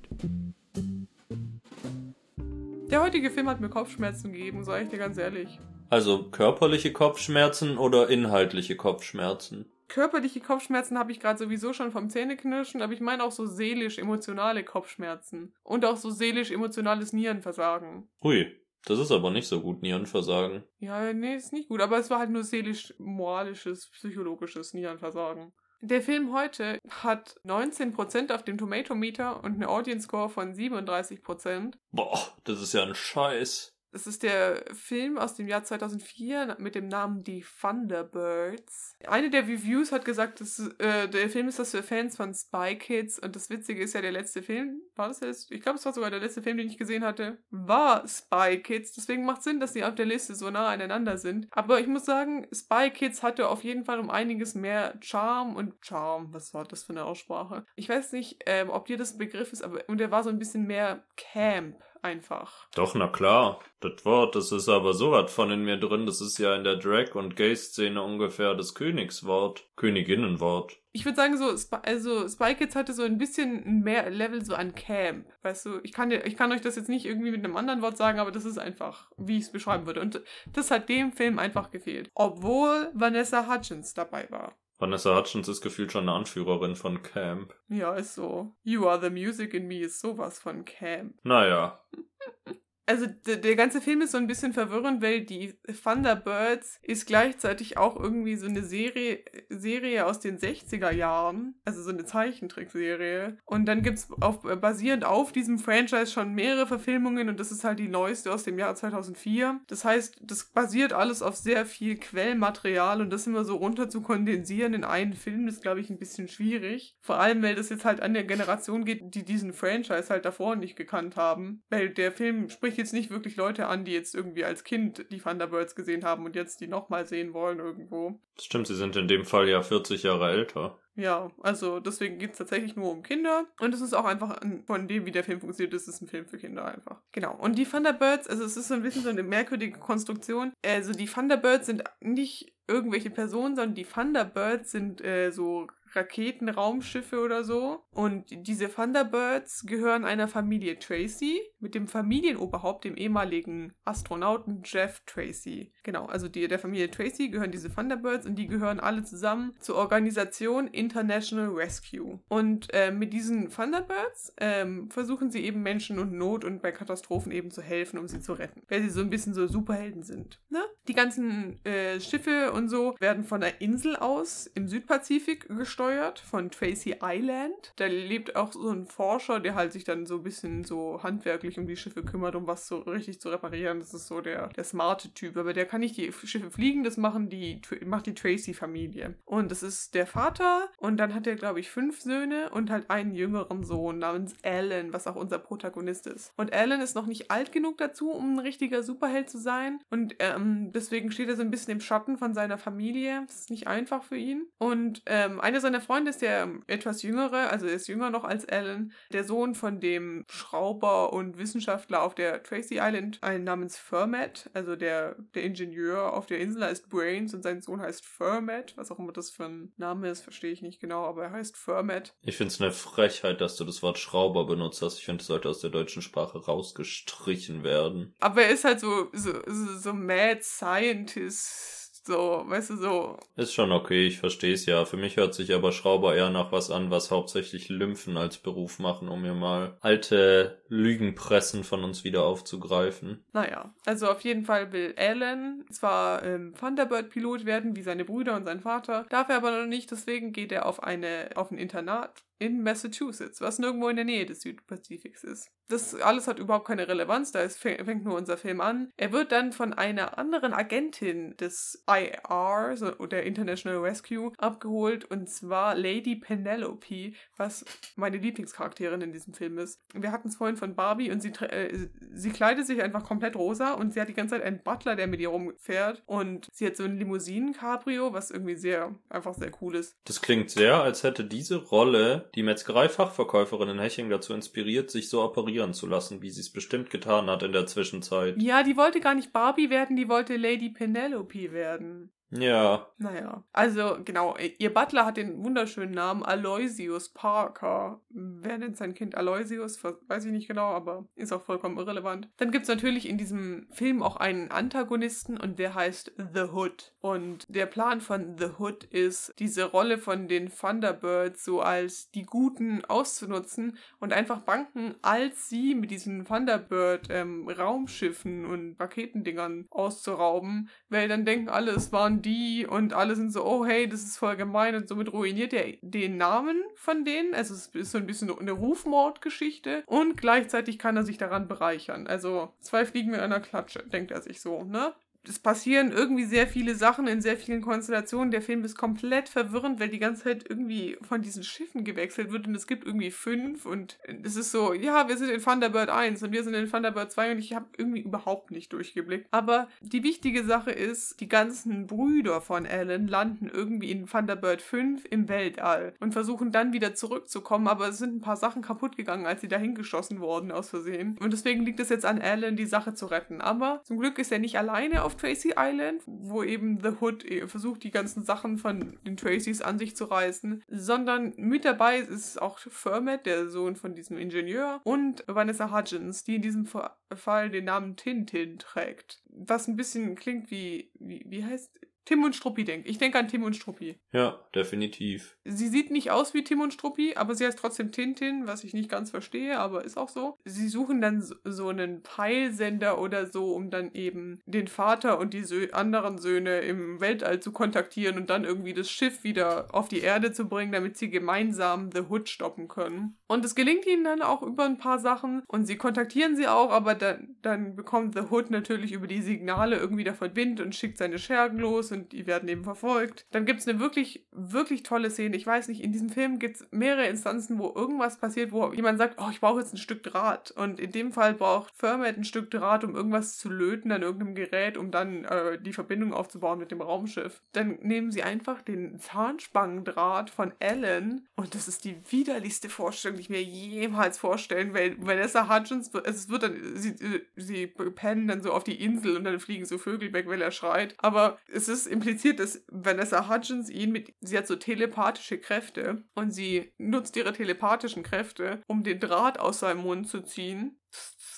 Der heutige Film hat mir Kopfschmerzen gegeben, sage ich dir ganz ehrlich. Also körperliche Kopfschmerzen oder inhaltliche Kopfschmerzen? Körperliche Kopfschmerzen habe ich gerade sowieso schon vom Zähneknirschen, aber ich meine auch so seelisch-emotionale Kopfschmerzen. Und auch so seelisch-emotionales Nierenversagen. Hui, das ist aber nicht so gut, Nierenversagen. Ja, nee, ist nicht gut, aber es war halt nur seelisch-moralisches, psychologisches Nierenversagen. Der Film heute hat 19% auf dem Tomatometer und eine Audience Score von 37%. Boah, das ist ja ein Scheiß. Das ist der Film aus dem Jahr 2004 mit dem Namen Die Thunderbirds. Eine der Reviews hat gesagt, dass, äh, der Film ist das für Fans von Spy Kids. Und das Witzige ist ja, der letzte Film, war das jetzt? Ich glaube, es war sogar der letzte Film, den ich gesehen hatte, war Spy Kids. Deswegen macht Sinn, dass die auf der Liste so nah aneinander sind. Aber ich muss sagen, Spy Kids hatte auf jeden Fall um einiges mehr Charme und Charme. Was war das für eine Aussprache? Ich weiß nicht, ähm, ob dir das ein Begriff ist, aber und der war so ein bisschen mehr Camp einfach. Doch, na klar. Das Wort, das ist aber so was von in mir drin. Das ist ja in der Drag- und Gay-Szene ungefähr das Königswort. Königinnenwort. Ich würde sagen, so, Sp also Spy Kids hatte so ein bisschen mehr Level so an Camp. Weißt du, ich kann, ich kann euch das jetzt nicht irgendwie mit einem anderen Wort sagen, aber das ist einfach, wie ich es beschreiben würde. Und das hat dem Film einfach gefehlt. Obwohl Vanessa Hutchins dabei war. Vanessa Hutchins ist gefühlt schon eine Anführerin von Camp. Ja, ist so. You are the music in me ist sowas von Camp. Naja. Also der ganze Film ist so ein bisschen verwirrend, weil die Thunderbirds ist gleichzeitig auch irgendwie so eine Serie, Serie aus den 60er Jahren, also so eine Zeichentrickserie. Und dann gibt's auf, basierend auf diesem Franchise schon mehrere Verfilmungen und das ist halt die neueste aus dem Jahr 2004. Das heißt, das basiert alles auf sehr viel Quellmaterial und das immer so runter zu kondensieren in einen Film ist, glaube ich, ein bisschen schwierig. Vor allem, weil das jetzt halt an der Generation geht, die diesen Franchise halt davor nicht gekannt haben. Weil der Film spricht jetzt nicht wirklich Leute an, die jetzt irgendwie als Kind die Thunderbirds gesehen haben und jetzt die nochmal sehen wollen irgendwo. Das stimmt, sie sind in dem Fall ja 40 Jahre älter. Ja, also deswegen geht es tatsächlich nur um Kinder. Und es ist auch einfach von dem, wie der Film funktioniert, es ist ein Film für Kinder einfach. Genau. Und die Thunderbirds, also es ist so ein bisschen so eine merkwürdige Konstruktion. Also die Thunderbirds sind nicht irgendwelche Personen, sondern die Thunderbirds sind äh, so Raketen, Raumschiffe oder so. Und diese Thunderbirds gehören einer Familie Tracy mit dem Familienoberhaupt, dem ehemaligen Astronauten Jeff Tracy. Genau, also die, der Familie Tracy gehören diese Thunderbirds und die gehören alle zusammen zur Organisation International Rescue. Und äh, mit diesen Thunderbirds ähm, versuchen sie eben Menschen und Not und bei Katastrophen eben zu helfen, um sie zu retten. Weil sie so ein bisschen so Superhelden sind. Ne? Die ganzen äh, Schiffe und so werden von der Insel aus im Südpazifik gesteuert gesteuert von Tracy Island. Da lebt auch so ein Forscher, der halt sich dann so ein bisschen so handwerklich um die Schiffe kümmert, um was so richtig zu reparieren. Das ist so der, der smarte Typ. Aber der kann nicht die Schiffe fliegen, das machen die, macht die Tracy-Familie. Und das ist der Vater und dann hat er, glaube ich, fünf Söhne und halt einen jüngeren Sohn namens Alan, was auch unser Protagonist ist. Und Alan ist noch nicht alt genug dazu, um ein richtiger Superheld zu sein. Und ähm, deswegen steht er so ein bisschen im Schatten von seiner Familie. Das ist nicht einfach für ihn. Und ähm, eine seiner Freund ist der etwas jüngere, also er ist jünger noch als Alan, der Sohn von dem Schrauber und Wissenschaftler auf der Tracy Island, ein namens Fermat, also der, der Ingenieur auf der Insel heißt Brains und sein Sohn heißt Fermat, was auch immer das für ein Name ist, verstehe ich nicht genau, aber er heißt Fermat. Ich finde es eine Frechheit, dass du das Wort Schrauber benutzt hast. Ich finde, es sollte aus der deutschen Sprache rausgestrichen werden. Aber er ist halt so, so, so, so Mad Scientist So, weißt du, so. Ist schon okay, ich verstehe es ja. Für mich hört sich aber Schrauber eher nach was an, was hauptsächlich Lymphen als Beruf machen, um mir mal alte Lügenpressen von uns wieder aufzugreifen. Naja, also auf jeden Fall will Alan zwar ähm, Thunderbird-Pilot werden, wie seine Brüder und sein Vater, darf er aber noch nicht, deswegen geht er auf, eine, auf ein Internat in Massachusetts, was nirgendwo in der Nähe des Südpazifiks ist. Das alles hat überhaupt keine Relevanz, da ist, fängt nur unser Film an. Er wird dann von einer anderen Agentin des IR, so der International Rescue, abgeholt und zwar Lady Penelope, was meine Lieblingscharakterin in diesem Film ist. Wir hatten es vorhin von Barbie und sie, äh, sie kleidet sich einfach komplett rosa und sie hat die ganze Zeit einen Butler, der mit ihr rumfährt und sie hat so ein Limousinen-Cabrio, was irgendwie sehr, einfach sehr cool ist. Das klingt sehr, als hätte diese Rolle die Metzgerei-Fachverkäuferin in Heching dazu inspiriert, sich so operieren zu lassen, wie sie es bestimmt getan hat in der Zwischenzeit. Ja, die wollte gar nicht Barbie werden, die wollte Lady Penelope werden. Ja. Naja, also genau, ihr Butler hat den wunderschönen Namen Aloysius Parker. Wer nennt sein Kind Aloysius? Weiß ich nicht genau, aber ist auch vollkommen irrelevant. Dann gibt es natürlich in diesem Film auch einen Antagonisten und der heißt The Hood. Und der Plan von The Hood ist, diese Rolle von den Thunderbirds so als die Guten auszunutzen und einfach Banken als sie mit diesen Thunderbird ähm, Raumschiffen und Raketendingern auszurauben, weil dann denken alle, es waren die und alle sind so, oh hey, das ist voll gemein und somit ruiniert er den Namen von denen. Also es ist so ein bisschen eine Rufmordgeschichte und gleichzeitig kann er sich daran bereichern. Also zwei Fliegen mit einer Klatsche, denkt er sich so, ne? Es passieren irgendwie sehr viele Sachen in sehr vielen Konstellationen. Der Film ist komplett verwirrend, weil die ganze Zeit irgendwie von diesen Schiffen gewechselt wird und es gibt irgendwie fünf und es ist so, ja, wir sind in Thunderbird 1 und wir sind in Thunderbird 2 und ich habe irgendwie überhaupt nicht durchgeblickt. Aber die wichtige Sache ist, die ganzen Brüder von Alan landen irgendwie in Thunderbird 5 im Weltall und versuchen dann wieder zurückzukommen, aber es sind ein paar Sachen kaputt gegangen, als sie dahin geschossen wurden aus Versehen. Und deswegen liegt es jetzt an Alan, die Sache zu retten. Aber zum Glück ist er nicht alleine auf Tracy Island, wo eben The Hood e, versucht, die ganzen Sachen von den Tracys an sich zu reißen, sondern mit dabei ist auch Fermat, der Sohn von diesem Ingenieur, und Vanessa Hudgens, die in diesem Fall den Namen Tintin trägt. Was ein bisschen klingt wie, wie, wie heißt Tim und Struppi denke. Ich denke an Tim und Struppi. Ja, definitiv. Sie sieht nicht aus wie Tim und Struppi, aber sie heißt trotzdem Tintin, was ich nicht ganz verstehe, aber ist auch so. Sie suchen dann so einen Peilsender oder so, um dann eben den Vater und die Sö anderen Söhne im Weltall zu kontaktieren und dann irgendwie das Schiff wieder auf die Erde zu bringen, damit sie gemeinsam The Hood stoppen können. Und es gelingt ihnen dann auch über ein paar Sachen und sie kontaktieren sie auch, aber dann, dann bekommt The Hood natürlich über die Signale irgendwie davon Wind und schickt seine Schergen los und die werden eben verfolgt. Dann gibt es eine wirklich, wirklich tolle Szene. Ich weiß nicht, in diesem Film gibt es mehrere Instanzen, wo irgendwas passiert, wo jemand sagt, oh, ich brauche jetzt ein Stück Draht. Und in dem Fall braucht Fermat ein Stück Draht, um irgendwas zu löten an irgendeinem Gerät, um dann äh, die Verbindung aufzubauen mit dem Raumschiff. Dann nehmen sie einfach den Zahnspangendraht von Ellen und das ist die widerlichste Vorstellung, die ich mir jemals vorstellen will. Vanessa Hudgens, es wird dann, sie, sie pennen dann so auf die Insel und dann fliegen so Vögel weg, weil er schreit. Aber es ist impliziert, dass Vanessa Hudgens ihn mit, sie hat so telepathische Kräfte und sie nutzt ihre telepathischen Kräfte, um den Draht aus seinem Mund zu ziehen.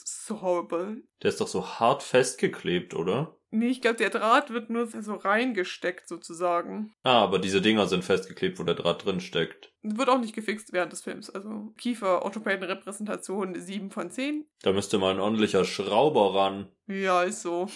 So horrible. Der ist doch so hart festgeklebt, oder? Nee, ich glaube, der Draht wird nur so reingesteckt sozusagen. Ah, aber diese Dinger sind festgeklebt, wo der Draht drin steckt. Wird auch nicht gefixt während des Films. Also Kiefer-Orthopäden-Repräsentation 7 von 10. Da müsste mal ein ordentlicher Schrauber ran. Ja, ist so.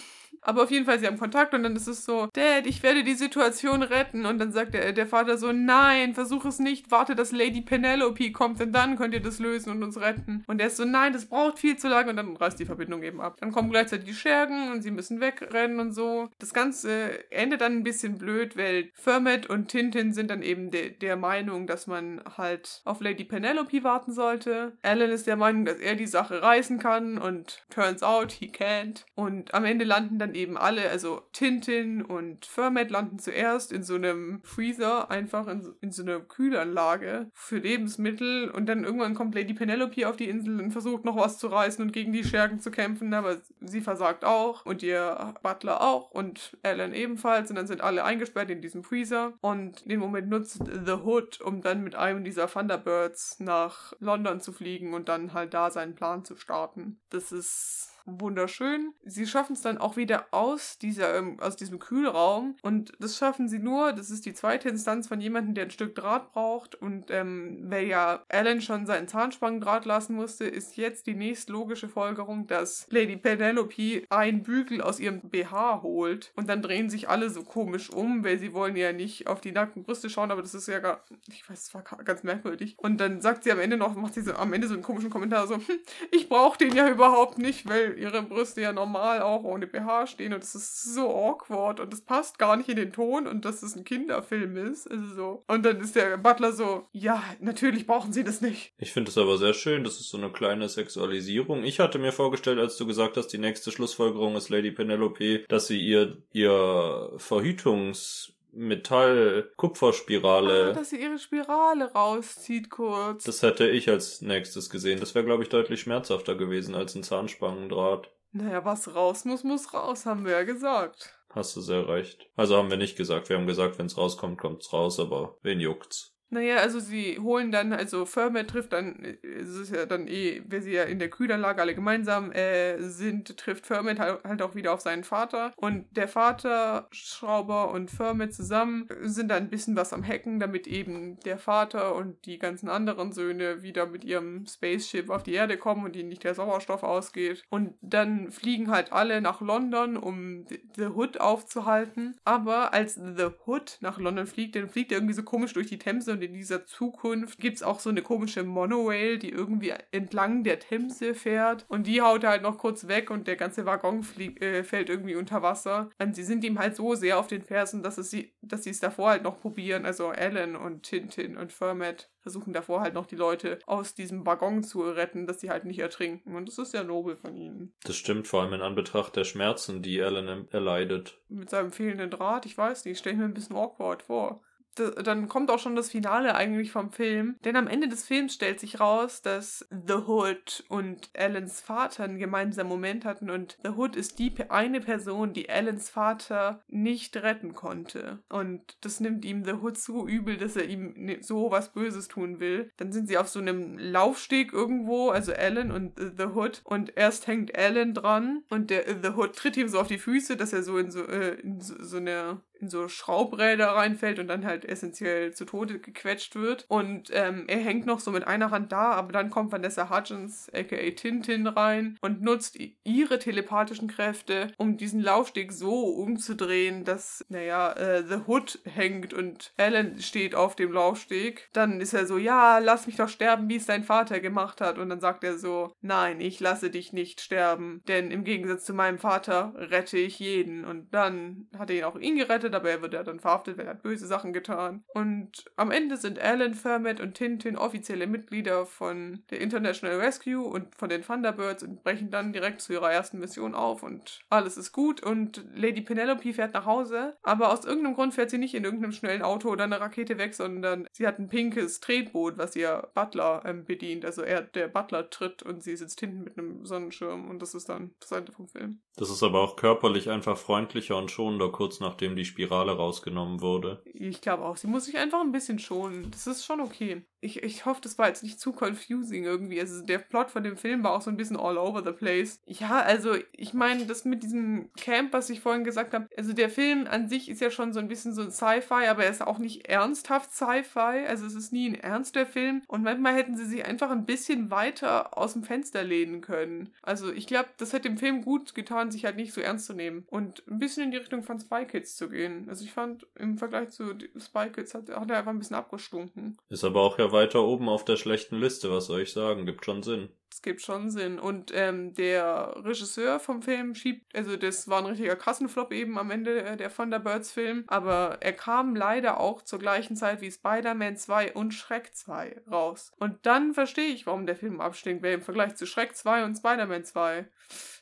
Aber auf jeden Fall, sie haben Kontakt und dann ist es so, Dad, ich werde die Situation retten. Und dann sagt der, der Vater so, nein, versuch es nicht, warte, dass Lady Penelope kommt, denn dann könnt ihr das lösen und uns retten. Und er ist so, nein, das braucht viel zu lange und dann reißt die Verbindung eben ab. Dann kommen gleichzeitig die Schergen und sie müssen wegrennen und so. Das Ganze endet dann ein bisschen blöd, weil Fermat und Tintin sind dann eben de der Meinung, dass man halt auf Lady Penelope warten sollte. Alan ist der Meinung, dass er die Sache reißen kann und turns out, he can't. Und am Ende landen dann eben alle, also Tintin und Fermat landen zuerst in so einem Freezer, einfach in, in so einer Kühlanlage für Lebensmittel und dann irgendwann kommt Lady Penelope auf die Insel und versucht noch was zu reißen und gegen die Schergen zu kämpfen, aber sie versagt auch und ihr Butler auch und Alan ebenfalls und dann sind alle eingesperrt in diesem Freezer und den Moment nutzt The Hood, um dann mit einem dieser Thunderbirds nach London zu fliegen und dann halt da seinen Plan zu starten. Das ist wunderschön. Sie schaffen es dann auch wieder aus, dieser, ähm, aus diesem Kühlraum und das schaffen sie nur, das ist die zweite Instanz von jemandem, der ein Stück Draht braucht und ähm, weil ja Alan schon seinen Zahnspangendraht lassen musste, ist jetzt die nächstlogische Folgerung, dass Lady Penelope einen Bügel aus ihrem BH holt und dann drehen sich alle so komisch um, weil sie wollen ja nicht auf die nackten Brüste schauen, aber das ist ja gar, ich weiß, es war ganz merkwürdig. Und dann sagt sie am Ende noch, macht sie so, am Ende so einen komischen Kommentar so, hm, ich brauche den ja überhaupt nicht, weil ihre Brüste ja normal auch ohne BH stehen und es ist so awkward und es passt gar nicht in den Ton und dass es ein Kinderfilm ist. Also so. Und dann ist der Butler so, ja, natürlich brauchen sie das nicht. Ich finde es aber sehr schön, das ist so eine kleine Sexualisierung. Ich hatte mir vorgestellt, als du gesagt hast, die nächste Schlussfolgerung ist Lady Penelope, dass sie ihr, ihr Verhütungs Metall-Kupferspirale. Ah, dass sie ihre Spirale rauszieht kurz. Das hätte ich als nächstes gesehen. Das wäre, glaube ich, deutlich schmerzhafter gewesen als ein Zahnspangendraht. Naja, was raus muss, muss raus, haben wir ja gesagt. Hast du sehr recht. Also haben wir nicht gesagt. Wir haben gesagt, wenn es rauskommt, kommt's raus, aber wen juckt's? Naja, also sie holen dann, also Firmet trifft dann, es ist ja dann eh, wenn sie ja in der Kühlanlage alle gemeinsam äh, sind, trifft Firmet halt, halt auch wieder auf seinen Vater. Und der Vater, Schrauber und Firmet zusammen sind dann ein bisschen was am Hacken, damit eben der Vater und die ganzen anderen Söhne wieder mit ihrem Spaceship auf die Erde kommen und ihnen nicht der Sauerstoff ausgeht. Und dann fliegen halt alle nach London, um The Hood aufzuhalten. Aber als The Hood nach London fliegt, dann fliegt er irgendwie so komisch durch die Themse in dieser Zukunft gibt es auch so eine komische Monorail, die irgendwie entlang der Themse fährt und die haut er halt noch kurz weg und der ganze Waggon flieg, äh, fällt irgendwie unter Wasser. Und sie sind ihm halt so sehr auf den Fersen, dass, es sie, dass sie es davor halt noch probieren. Also Alan und Tintin und Fermet versuchen davor halt noch die Leute aus diesem Waggon zu retten, dass sie halt nicht ertrinken. Und das ist ja nobel von ihnen. Das stimmt, vor allem in Anbetracht der Schmerzen, die Alan erleidet. Mit seinem fehlenden Draht, ich weiß nicht, stelle ich mir ein bisschen awkward vor dann kommt auch schon das Finale eigentlich vom Film. Denn am Ende des Films stellt sich raus, dass The Hood und Alans Vater einen gemeinsamen Moment hatten und The Hood ist die eine Person, die Alans Vater nicht retten konnte. Und das nimmt ihm The Hood so übel, dass er ihm so was Böses tun will. Dann sind sie auf so einem Laufsteg irgendwo, also Alan und The Hood. Und erst hängt Alan dran und der The Hood tritt ihm so auf die Füße, dass er so in so, äh, in so, so eine in so Schraubräder reinfällt und dann halt essentiell zu Tode gequetscht wird. Und ähm, er hängt noch so mit einer Hand da, aber dann kommt Vanessa Hudgens, aka Tintin, rein und nutzt ihre telepathischen Kräfte, um diesen Laufsteg so umzudrehen, dass, naja, äh, The Hood hängt und Alan steht auf dem Laufsteg. Dann ist er so, ja, lass mich doch sterben, wie es dein Vater gemacht hat. Und dann sagt er so, nein, ich lasse dich nicht sterben, denn im Gegensatz zu meinem Vater rette ich jeden. Und dann hat er ihn auch ihn gerettet aber er wird ja dann verhaftet, weil er hat böse Sachen getan. Und am Ende sind Alan, Fermet und Tintin offizielle Mitglieder von der International Rescue und von den Thunderbirds und brechen dann direkt zu ihrer ersten Mission auf und alles ist gut und Lady Penelope fährt nach Hause, aber aus irgendeinem Grund fährt sie nicht in irgendeinem schnellen Auto oder eine Rakete weg, sondern sie hat ein pinkes Tretboot, was ihr Butler ähm, bedient. Also er, der Butler tritt und sie sitzt hinten mit einem Sonnenschirm und das ist dann das Ende vom Film. Das ist aber auch körperlich einfach freundlicher und schonender, kurz nachdem die Spiel Spirale rausgenommen wurde. Ich glaube auch. Sie muss sich einfach ein bisschen schonen. Das ist schon okay. Ich, ich hoffe, das war jetzt nicht zu confusing irgendwie. Also der Plot von dem Film war auch so ein bisschen all over the place. Ja, also ich meine, das mit diesem Camp, was ich vorhin gesagt habe, also der Film an sich ist ja schon so ein bisschen so ein Sci-Fi, aber er ist auch nicht ernsthaft Sci-Fi. Also es ist nie ein ernster Film. Und manchmal hätten sie sich einfach ein bisschen weiter aus dem Fenster lehnen können. Also ich glaube, das hätte dem Film gut getan, sich halt nicht so ernst zu nehmen und ein bisschen in die Richtung von Spy Kids zu gehen gehen. Also ich fand im Vergleich zu Spy Kids hat, hat er einfach ein bisschen abgestunken. Ist aber auch ja weiter oben auf der schlechten Liste, was soll ich sagen? Gibt schon Sinn. Es gibt schon Sinn. Und ähm, der Regisseur vom Film schiebt, also das war ein richtiger Kassenflop eben am Ende äh, der Thunderbirds-Film, aber er kam leider auch zur gleichen Zeit wie Spider-Man 2 und Shrek 2 raus. Und dann verstehe ich, warum der Film abstinkt, weil im Vergleich zu Shrek 2 und Spider-Man 2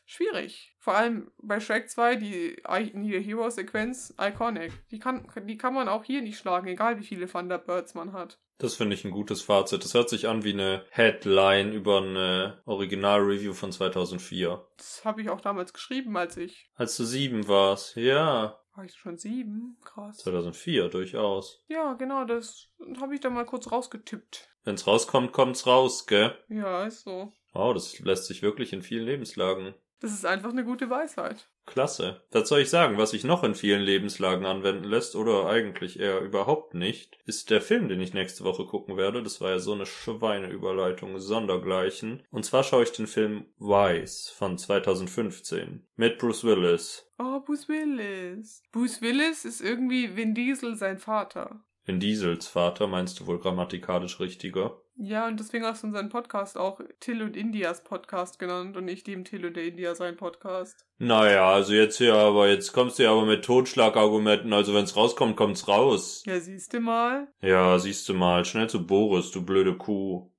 schwierig. Vor allem bei Shrek 2, die I Need a Hero Sequenz, iconic. Die kann, die kann man auch hier nicht schlagen, egal wie viele Thunderbirds man hat. Das finde ich ein gutes Fazit. Das hört sich an wie eine Headline über eine Original-Review von 2004. Das habe ich auch damals geschrieben, als ich. Als du sieben warst, ja. War ich schon sieben? Krass. 2004, durchaus. Ja, genau, das habe ich da mal kurz rausgetippt. Wenn's rauskommt, kommt's raus, gell? Ja, ist so. Wow, das lässt sich wirklich in vielen Lebenslagen Das ist einfach eine gute Weisheit. Klasse. Was soll ich sagen, was sich noch in vielen Lebenslagen anwenden lässt oder eigentlich eher überhaupt nicht, ist der Film, den ich nächste Woche gucken werde. Das war ja so eine Schweineüberleitung, sondergleichen. Und zwar schaue ich den Film Wise von 2015 mit Bruce Willis. Oh, Bruce Willis. Bruce Willis ist irgendwie Vin Diesel sein Vater. Vin Diesels Vater meinst du wohl grammatikalisch richtiger? Ja, und deswegen hast du unseren Podcast auch Till und Indias Podcast genannt und nicht dem Till und der India sein Podcast. Naja, also jetzt hier, aber jetzt kommst du ja aber mit Totschlagargumenten, also wenn's rauskommt, kommt's raus. Ja, siehst du mal. Ja, siehst du mal, schnell zu Boris, du blöde Kuh.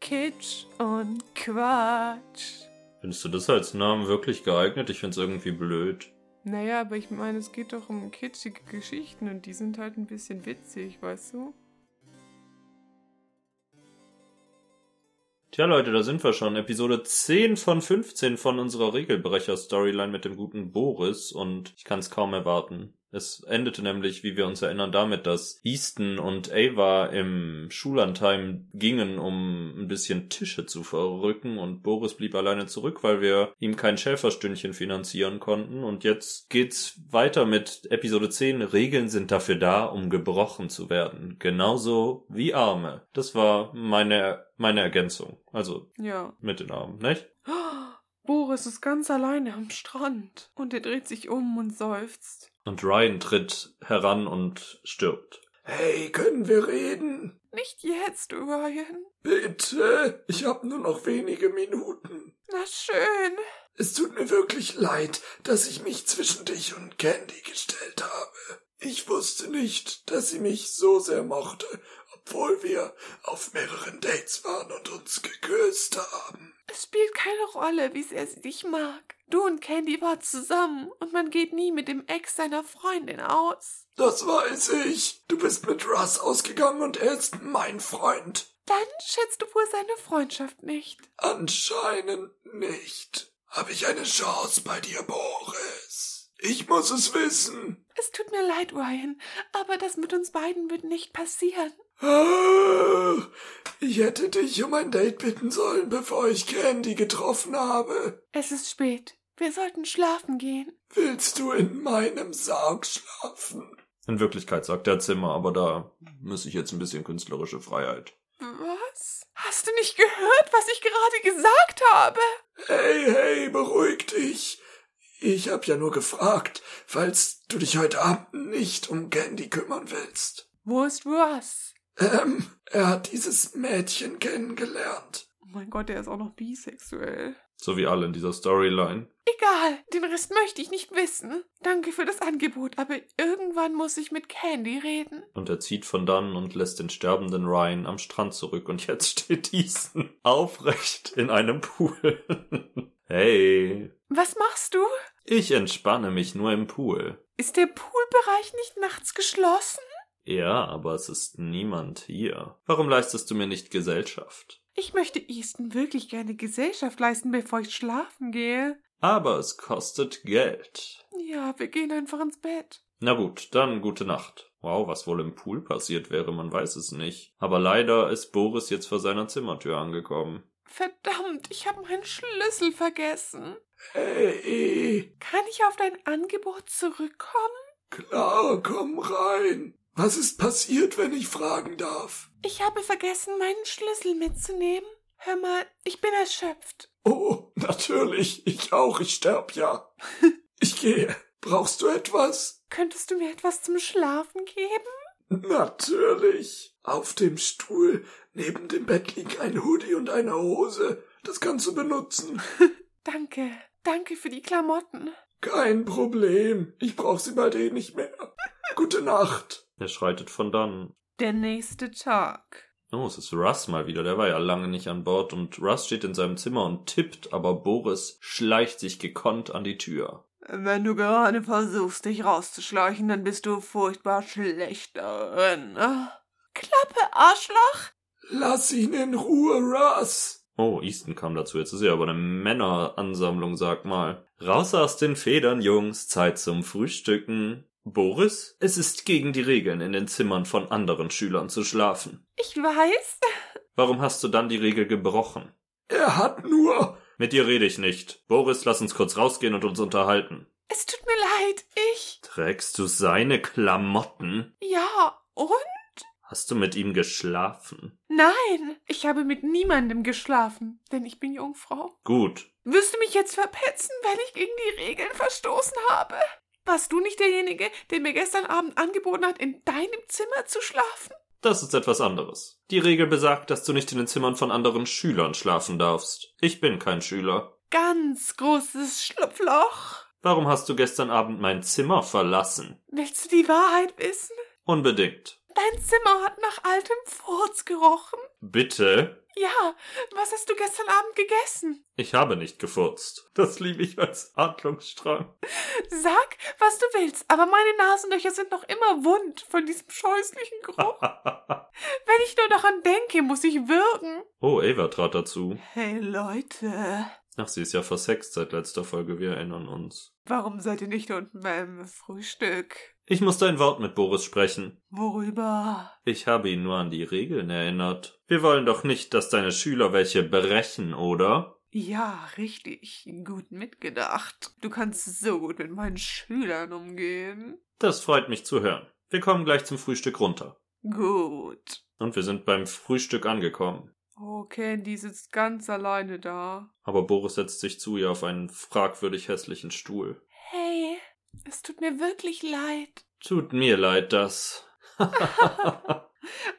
Kitsch und Quatsch. Findest du das als Namen wirklich geeignet? Ich find's irgendwie blöd. Naja, aber ich meine, es geht doch um kitschige Geschichten und die sind halt ein bisschen witzig, weißt du? Tja, Leute, da sind wir schon. Episode 10 von 15 von unserer Regelbrecher-Storyline mit dem guten Boris und ich kann es kaum erwarten. Es endete nämlich, wie wir uns erinnern, damit, dass Easton und Ava im Schullandheim gingen, um ein bisschen Tische zu verrücken und Boris blieb alleine zurück, weil wir ihm kein Schäferstündchen finanzieren konnten und jetzt geht's weiter mit Episode 10. Regeln sind dafür da, um gebrochen zu werden. Genauso wie Arme. Das war meine, meine Ergänzung. Also Ja. mit den Armen, nicht? Boris ist ganz alleine am Strand und er dreht sich um und seufzt. Und Ryan tritt heran und stirbt. Hey, können wir reden? Nicht jetzt, Ryan. Bitte, ich hab nur noch wenige Minuten. Na schön. Es tut mir wirklich leid, dass ich mich zwischen dich und Candy gestellt habe. Ich wusste nicht, dass sie mich so sehr mochte, obwohl wir auf mehreren Dates waren und uns geküsst haben. Es spielt keine Rolle, wie sehr sie dich mag. Du und Candy wart zusammen und man geht nie mit dem Ex seiner Freundin aus. Das weiß ich. Du bist mit Russ ausgegangen und er ist mein Freund. Dann schätzt du wohl seine Freundschaft nicht. Anscheinend nicht. Habe ich eine Chance bei dir, Boris? Ich muss es wissen. Es tut mir leid, Ryan, aber das mit uns beiden wird nicht passieren. Ich hätte dich um ein Date bitten sollen, bevor ich Candy getroffen habe. Es ist spät. Wir sollten schlafen gehen. Willst du in meinem Sarg schlafen? In Wirklichkeit sagt der Zimmer, aber da muss ich jetzt ein bisschen künstlerische Freiheit. Was? Hast du nicht gehört, was ich gerade gesagt habe? Hey, hey, beruhig dich. Ich hab ja nur gefragt, falls du dich heute Abend nicht um Candy kümmern willst. Wo ist Russ? Ähm, er hat dieses Mädchen kennengelernt. Oh mein Gott, er ist auch noch bisexuell. So wie alle in dieser Storyline. Egal, den Rest möchte ich nicht wissen. Danke für das Angebot, aber irgendwann muss ich mit Candy reden. Und er zieht von dann und lässt den sterbenden Ryan am Strand zurück. Und jetzt steht Ethan aufrecht in einem Pool. hey, Was machst du? ich entspanne mich nur im Pool. Ist der Poolbereich nicht nachts geschlossen? Ja, aber es ist niemand hier. Warum leistest du mir nicht Gesellschaft? Ich möchte Easton wirklich gerne Gesellschaft leisten, bevor ich schlafen gehe. Aber es kostet Geld. Ja, wir gehen einfach ins Bett. Na gut, dann gute Nacht. Wow, was wohl im Pool passiert wäre, man weiß es nicht. Aber leider ist Boris jetzt vor seiner Zimmertür angekommen. Verdammt, ich habe meinen Schlüssel vergessen. Hey, Kann ich auf dein Angebot zurückkommen? klar, komm rein. Was ist passiert, wenn ich fragen darf? Ich habe vergessen, meinen Schlüssel mitzunehmen. Hör mal, ich bin erschöpft. Oh, natürlich, ich auch, ich sterb ja. Ich gehe. Brauchst du etwas? Könntest du mir etwas zum Schlafen geben? Natürlich. Auf dem Stuhl neben dem Bett liegen ein Hoodie und eine Hose. Das kannst du benutzen. Danke. Danke für die Klamotten. Kein Problem. Ich brauch sie bald eh nicht mehr. Gute Nacht. Er schreitet von dann. Der nächste Tag. Oh, es ist Russ mal wieder. Der war ja lange nicht an Bord und Russ steht in seinem Zimmer und tippt, aber Boris schleicht sich gekonnt an die Tür. Wenn du gerade versuchst, dich rauszuschleichen, dann bist du furchtbar schlecht darin. Klappe, Arschloch! Lass ihn in Ruhe, Russ. Oh, Easton kam dazu. Jetzt ist ja aber eine Männeransammlung, sag mal. Raus aus den Federn, Jungs. Zeit zum Frühstücken. Boris, es ist gegen die Regeln, in den Zimmern von anderen Schülern zu schlafen. Ich weiß. Warum hast du dann die Regel gebrochen? Er hat nur. Mit dir rede ich nicht. Boris, lass uns kurz rausgehen und uns unterhalten. Es tut mir leid, ich. Trägst du seine Klamotten? Ja, und? Hast du mit ihm geschlafen? Nein, ich habe mit niemandem geschlafen, denn ich bin Jungfrau. Gut. Wirst du mich jetzt verpetzen, weil ich gegen die Regeln verstoßen habe? Warst du nicht derjenige, der mir gestern Abend angeboten hat, in deinem Zimmer zu schlafen? Das ist etwas anderes. Die Regel besagt, dass du nicht in den Zimmern von anderen Schülern schlafen darfst. Ich bin kein Schüler. Ganz großes Schlupfloch. Warum hast du gestern Abend mein Zimmer verlassen? Willst du die Wahrheit wissen? Unbedingt. Dein Zimmer hat nach altem Furz gerochen. Bitte? Ja, was hast du gestern Abend gegessen? Ich habe nicht gefurzt. Das liebe ich als Handlungsstrang. Sag, was du willst, aber meine Nasenlöcher sind noch immer wund von diesem scheußlichen Geruch. Wenn ich nur daran denke, muss ich würgen. oh, Ava trat dazu. Hey Leute, Ach, sie ist ja versext seit letzter Folge, wir erinnern uns. warum seid ihr nicht unten beim Frühstück? Ich musste ein Wort mit Boris sprechen. Worüber? Ich habe ihn nur an die Regeln erinnert. Wir wollen doch nicht, dass deine Schüler welche brechen, oder? Ja, richtig. Gut mitgedacht. Du kannst so gut mit meinen Schülern umgehen. Das freut mich zu hören. Wir kommen gleich zum Frühstück runter. Gut. Und wir sind beim Frühstück angekommen. Oh, Candy sitzt ganz alleine da. Aber Boris setzt sich zu ihr auf einen fragwürdig hässlichen Stuhl. Hey, es tut mir wirklich leid. Tut mir leid, dass.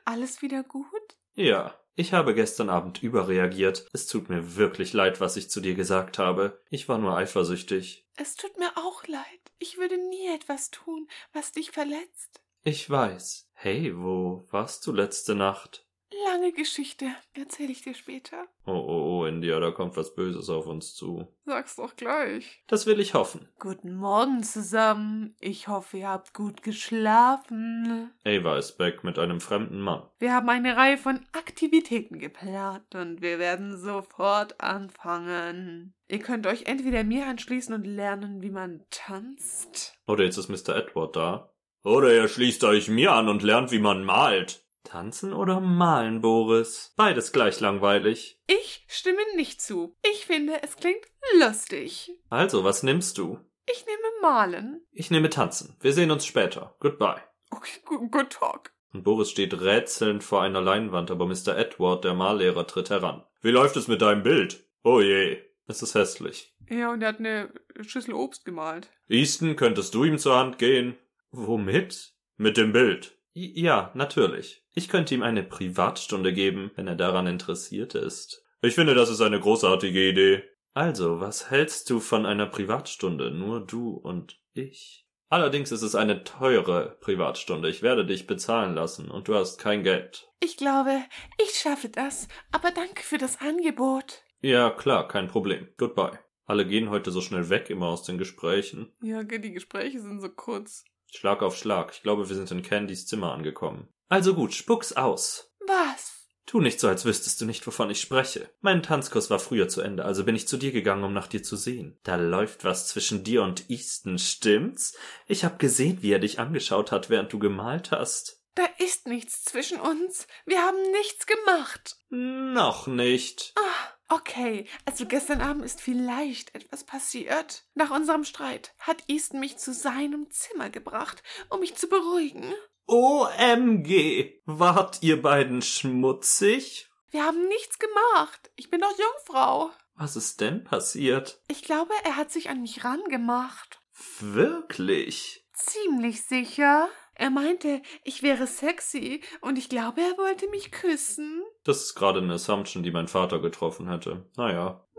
Alles wieder gut? ja, ich habe gestern Abend überreagiert. Es tut mir wirklich leid, was ich zu dir gesagt habe. Ich war nur eifersüchtig. Es tut mir auch leid. Ich würde nie etwas tun, was dich verletzt. Ich weiß. Hey, wo warst du letzte Nacht? Lange Geschichte. Erzähle ich dir später. Oh, oh, oh, India, da kommt was Böses auf uns zu. Sag's doch gleich. Das will ich hoffen. Guten Morgen zusammen. Ich hoffe, ihr habt gut geschlafen. Ava ist back mit einem fremden Mann. Wir haben eine Reihe von Aktivitäten geplant und wir werden sofort anfangen. Ihr könnt euch entweder mir anschließen und lernen, wie man tanzt. Oder jetzt ist Mr. Edward da. Oder ihr schließt euch mir an und lernt, wie man malt. Tanzen oder malen, Boris? Beides gleich langweilig. Ich stimme nicht zu. Ich finde, es klingt lustig. Also, was nimmst du? Ich nehme Malen. Ich nehme Tanzen. Wir sehen uns später. Goodbye. Okay, good, talk. Und Boris steht rätselnd vor einer Leinwand, aber Mr. Edward, der Mallehrer, tritt heran. Wie läuft es mit deinem Bild? Oh je, es ist hässlich. Ja, und er hat eine Schüssel Obst gemalt. Easton, könntest du ihm zur Hand gehen? Womit? Mit dem Bild. I ja, natürlich. Ich könnte ihm eine Privatstunde geben, wenn er daran interessiert ist. Ich finde, das ist eine großartige Idee. Also, was hältst du von einer Privatstunde? Nur du und ich. Allerdings ist es eine teure Privatstunde. Ich werde dich bezahlen lassen und du hast kein Geld. Ich glaube, ich schaffe das, aber danke für das Angebot. Ja, klar, kein Problem. Goodbye. Alle gehen heute so schnell weg, immer aus den Gesprächen. Ja, die Gespräche sind so kurz. Schlag auf Schlag. Ich glaube, wir sind in Candys Zimmer angekommen. Also gut, spuck's aus. Was? Tu nicht so, als wüsstest du nicht, wovon ich spreche. Mein Tanzkurs war früher zu Ende, also bin ich zu dir gegangen, um nach dir zu sehen. Da läuft was zwischen dir und Easton, stimmt's? Ich hab gesehen, wie er dich angeschaut hat, während du gemalt hast. Da ist nichts zwischen uns. Wir haben nichts gemacht. Noch nicht. Ah, okay. Also gestern Abend ist vielleicht etwas passiert. Nach unserem Streit hat Easton mich zu seinem Zimmer gebracht, um mich zu beruhigen. OMG! Wart ihr beiden schmutzig? Wir haben nichts gemacht. Ich bin doch Jungfrau. Was ist denn passiert? Ich glaube, er hat sich an mich rangemacht. Wirklich? Ziemlich sicher. Er meinte, ich wäre sexy und ich glaube, er wollte mich küssen. Das ist gerade eine Assumption, die mein Vater getroffen hätte. Naja.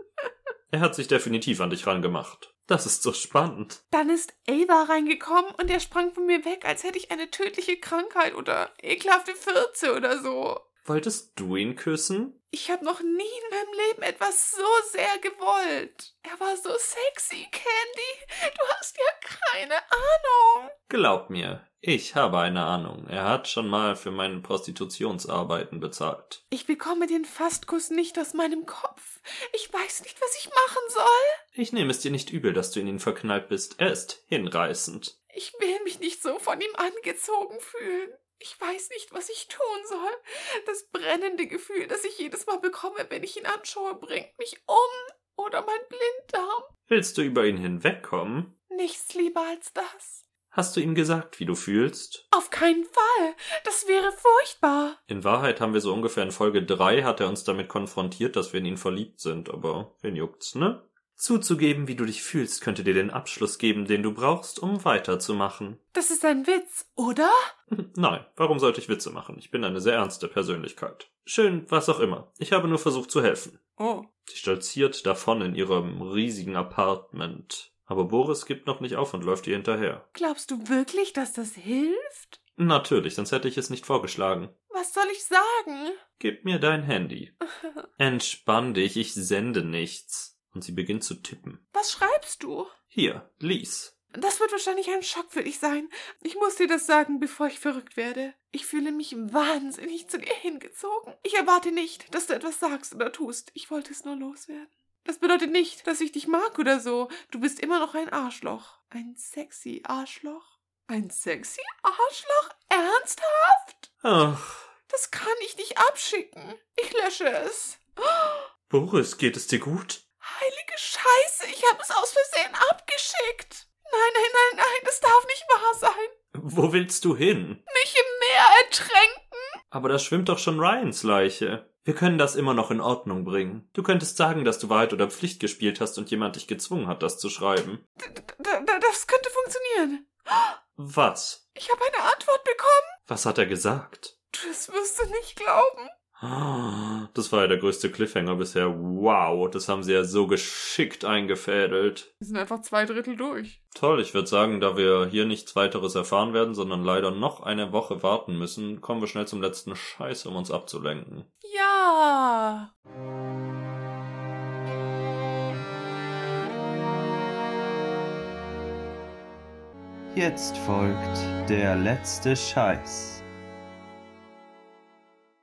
Er hat sich definitiv an dich rangemacht. Das ist so spannend. Dann ist Ava reingekommen und er sprang von mir weg, als hätte ich eine tödliche Krankheit oder ekelhafte Fürze oder so. Wolltest du ihn küssen? Ich habe noch nie in meinem Leben etwas so sehr gewollt. Er war so sexy, Candy. Du hast ja keine Ahnung. Glaub mir, ich habe eine Ahnung. Er hat schon mal für meine Prostitutionsarbeiten bezahlt. Ich bekomme den Fastkuss nicht aus meinem Kopf. Ich weiß nicht, was ich machen soll. Ich nehme es dir nicht übel, dass du in ihn verknallt bist. Er ist hinreißend. Ich will mich nicht so von ihm angezogen fühlen. Ich weiß nicht, was ich tun soll. Das brennende Gefühl, das ich jedes Mal bekomme, wenn ich ihn anschaue, bringt mich um. Oder mein Blinddarm. Willst du über ihn hinwegkommen? Nichts lieber als das. Hast du ihm gesagt, wie du fühlst? Auf keinen Fall. Das wäre furchtbar. In Wahrheit haben wir so ungefähr in Folge 3 hat er uns damit konfrontiert, dass wir in ihn verliebt sind, aber wen juckt's, ne? Zuzugeben, wie du dich fühlst, könnte dir den Abschluss geben, den du brauchst, um weiterzumachen. Das ist ein Witz, oder? Nein, warum sollte ich Witze machen? Ich bin eine sehr ernste Persönlichkeit. Schön, was auch immer. Ich habe nur versucht zu helfen. Oh. Sie stolziert davon in ihrem riesigen Apartment. Aber Boris gibt noch nicht auf und läuft ihr hinterher. Glaubst du wirklich, dass das hilft? Natürlich, sonst hätte ich es nicht vorgeschlagen. Was soll ich sagen? Gib mir dein Handy. Entspann dich, ich sende nichts. Und sie beginnt zu tippen. Was schreibst du? Hier, lies. Das wird wahrscheinlich ein Schock für dich sein. Ich muss dir das sagen, bevor ich verrückt werde. Ich fühle mich wahnsinnig zu dir hingezogen. Ich erwarte nicht, dass du etwas sagst oder tust. Ich wollte es nur loswerden. Das bedeutet nicht, dass ich dich mag oder so. Du bist immer noch ein Arschloch. Ein sexy Arschloch. Ein sexy Arschloch? Ernsthaft? Ach, Das kann ich nicht abschicken. Ich lösche es. Boris, geht es dir gut? Heilige Scheiße, ich habe es aus Versehen abgeschickt. Nein, nein, nein, nein, das darf nicht wahr sein. Wo willst du hin? Mich im Meer ertränken. Aber da schwimmt doch schon Ryans Leiche. Wir können das immer noch in Ordnung bringen. Du könntest sagen, dass du Wahrheit oder Pflicht gespielt hast und jemand dich gezwungen hat, das zu schreiben. Das könnte funktionieren. Was? Ich habe eine Antwort bekommen. Was hat er gesagt? Das wirst du nicht glauben. Das war ja der größte Cliffhanger bisher. Wow, das haben sie ja so geschickt eingefädelt. Wir sind einfach zwei Drittel durch. Toll, ich würde sagen, da wir hier nichts weiteres erfahren werden, sondern leider noch eine Woche warten müssen, kommen wir schnell zum letzten Scheiß, um uns abzulenken. Ja. Jetzt folgt der letzte Scheiß.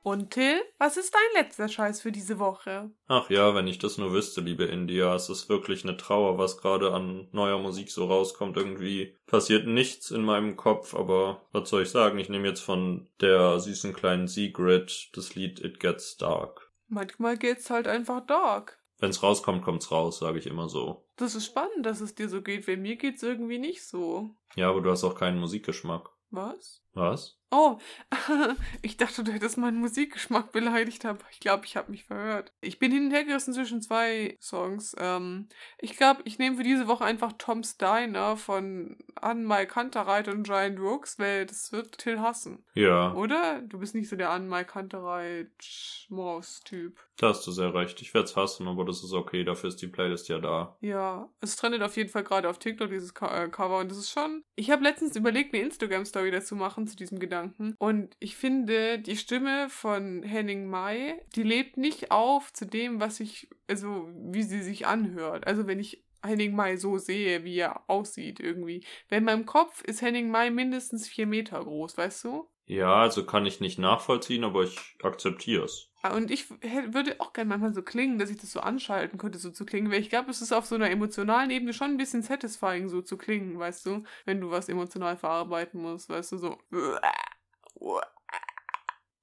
Und Till, was ist dein letzter Scheiß für diese Woche? Ach ja, wenn ich das nur wüsste, liebe India, es ist wirklich eine Trauer, was gerade an neuer Musik so rauskommt. Irgendwie passiert nichts in meinem Kopf, aber was soll ich sagen? Ich nehme jetzt von der süßen kleinen Sigrid das Lied It Gets Dark. Manchmal geht's halt einfach dark. Wenn's rauskommt, kommt's raus, sage ich immer so. Das ist spannend, dass es dir so geht, weil mir geht's irgendwie nicht so. Ja, aber du hast auch keinen Musikgeschmack. Was? Was? Oh, ich dachte, du hättest meinen Musikgeschmack beleidigt, aber ich glaube, ich habe mich verhört. Ich bin hin und her gerissen zwischen zwei Songs. Ähm, ich glaube, ich nehme für diese Woche einfach Tom Steiner von Anne-Mai Kantereit und Giant Rooks, weil das wird Till hassen. Ja, Oder? Du bist nicht so der Anne-Mai Kantereit Maus-Typ. da hast du sehr recht. Ich werd's hassen, aber das ist okay, dafür ist die Playlist ja da. Ja, es trendet auf jeden Fall gerade auf TikTok dieses Co äh, Cover und das ist schon. Ich habe letztens überlegt, eine Instagram-Story dazu machen zu diesem Gedanken. Und ich finde, die Stimme von Henning Mai, die lebt nicht auf zu dem, was ich, also wie sie sich anhört. Also wenn ich Henning Mai so sehe, wie er aussieht irgendwie. Weil in meinem Kopf ist Henning Mai mindestens vier Meter groß, weißt du? Ja, also kann ich nicht nachvollziehen, aber ich akzeptiere es. Ah, Und ich würde auch gerne manchmal so klingen, dass ich das so anschalten könnte, so zu klingen, weil ich glaube, es ist auf so einer emotionalen Ebene schon ein bisschen satisfying, so zu klingen, weißt du, wenn du was emotional verarbeiten musst, weißt du, so.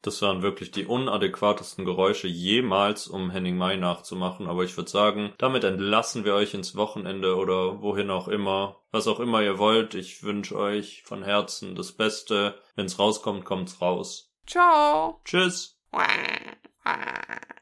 Das waren wirklich die unadäquatesten Geräusche jemals, um Henning Mai nachzumachen. Aber ich würde sagen, damit entlassen wir euch ins Wochenende oder wohin auch immer. Was auch immer ihr wollt. Ich wünsche euch von Herzen das Beste. Wenn's rauskommt, kommt's raus. Ciao! Tschüss.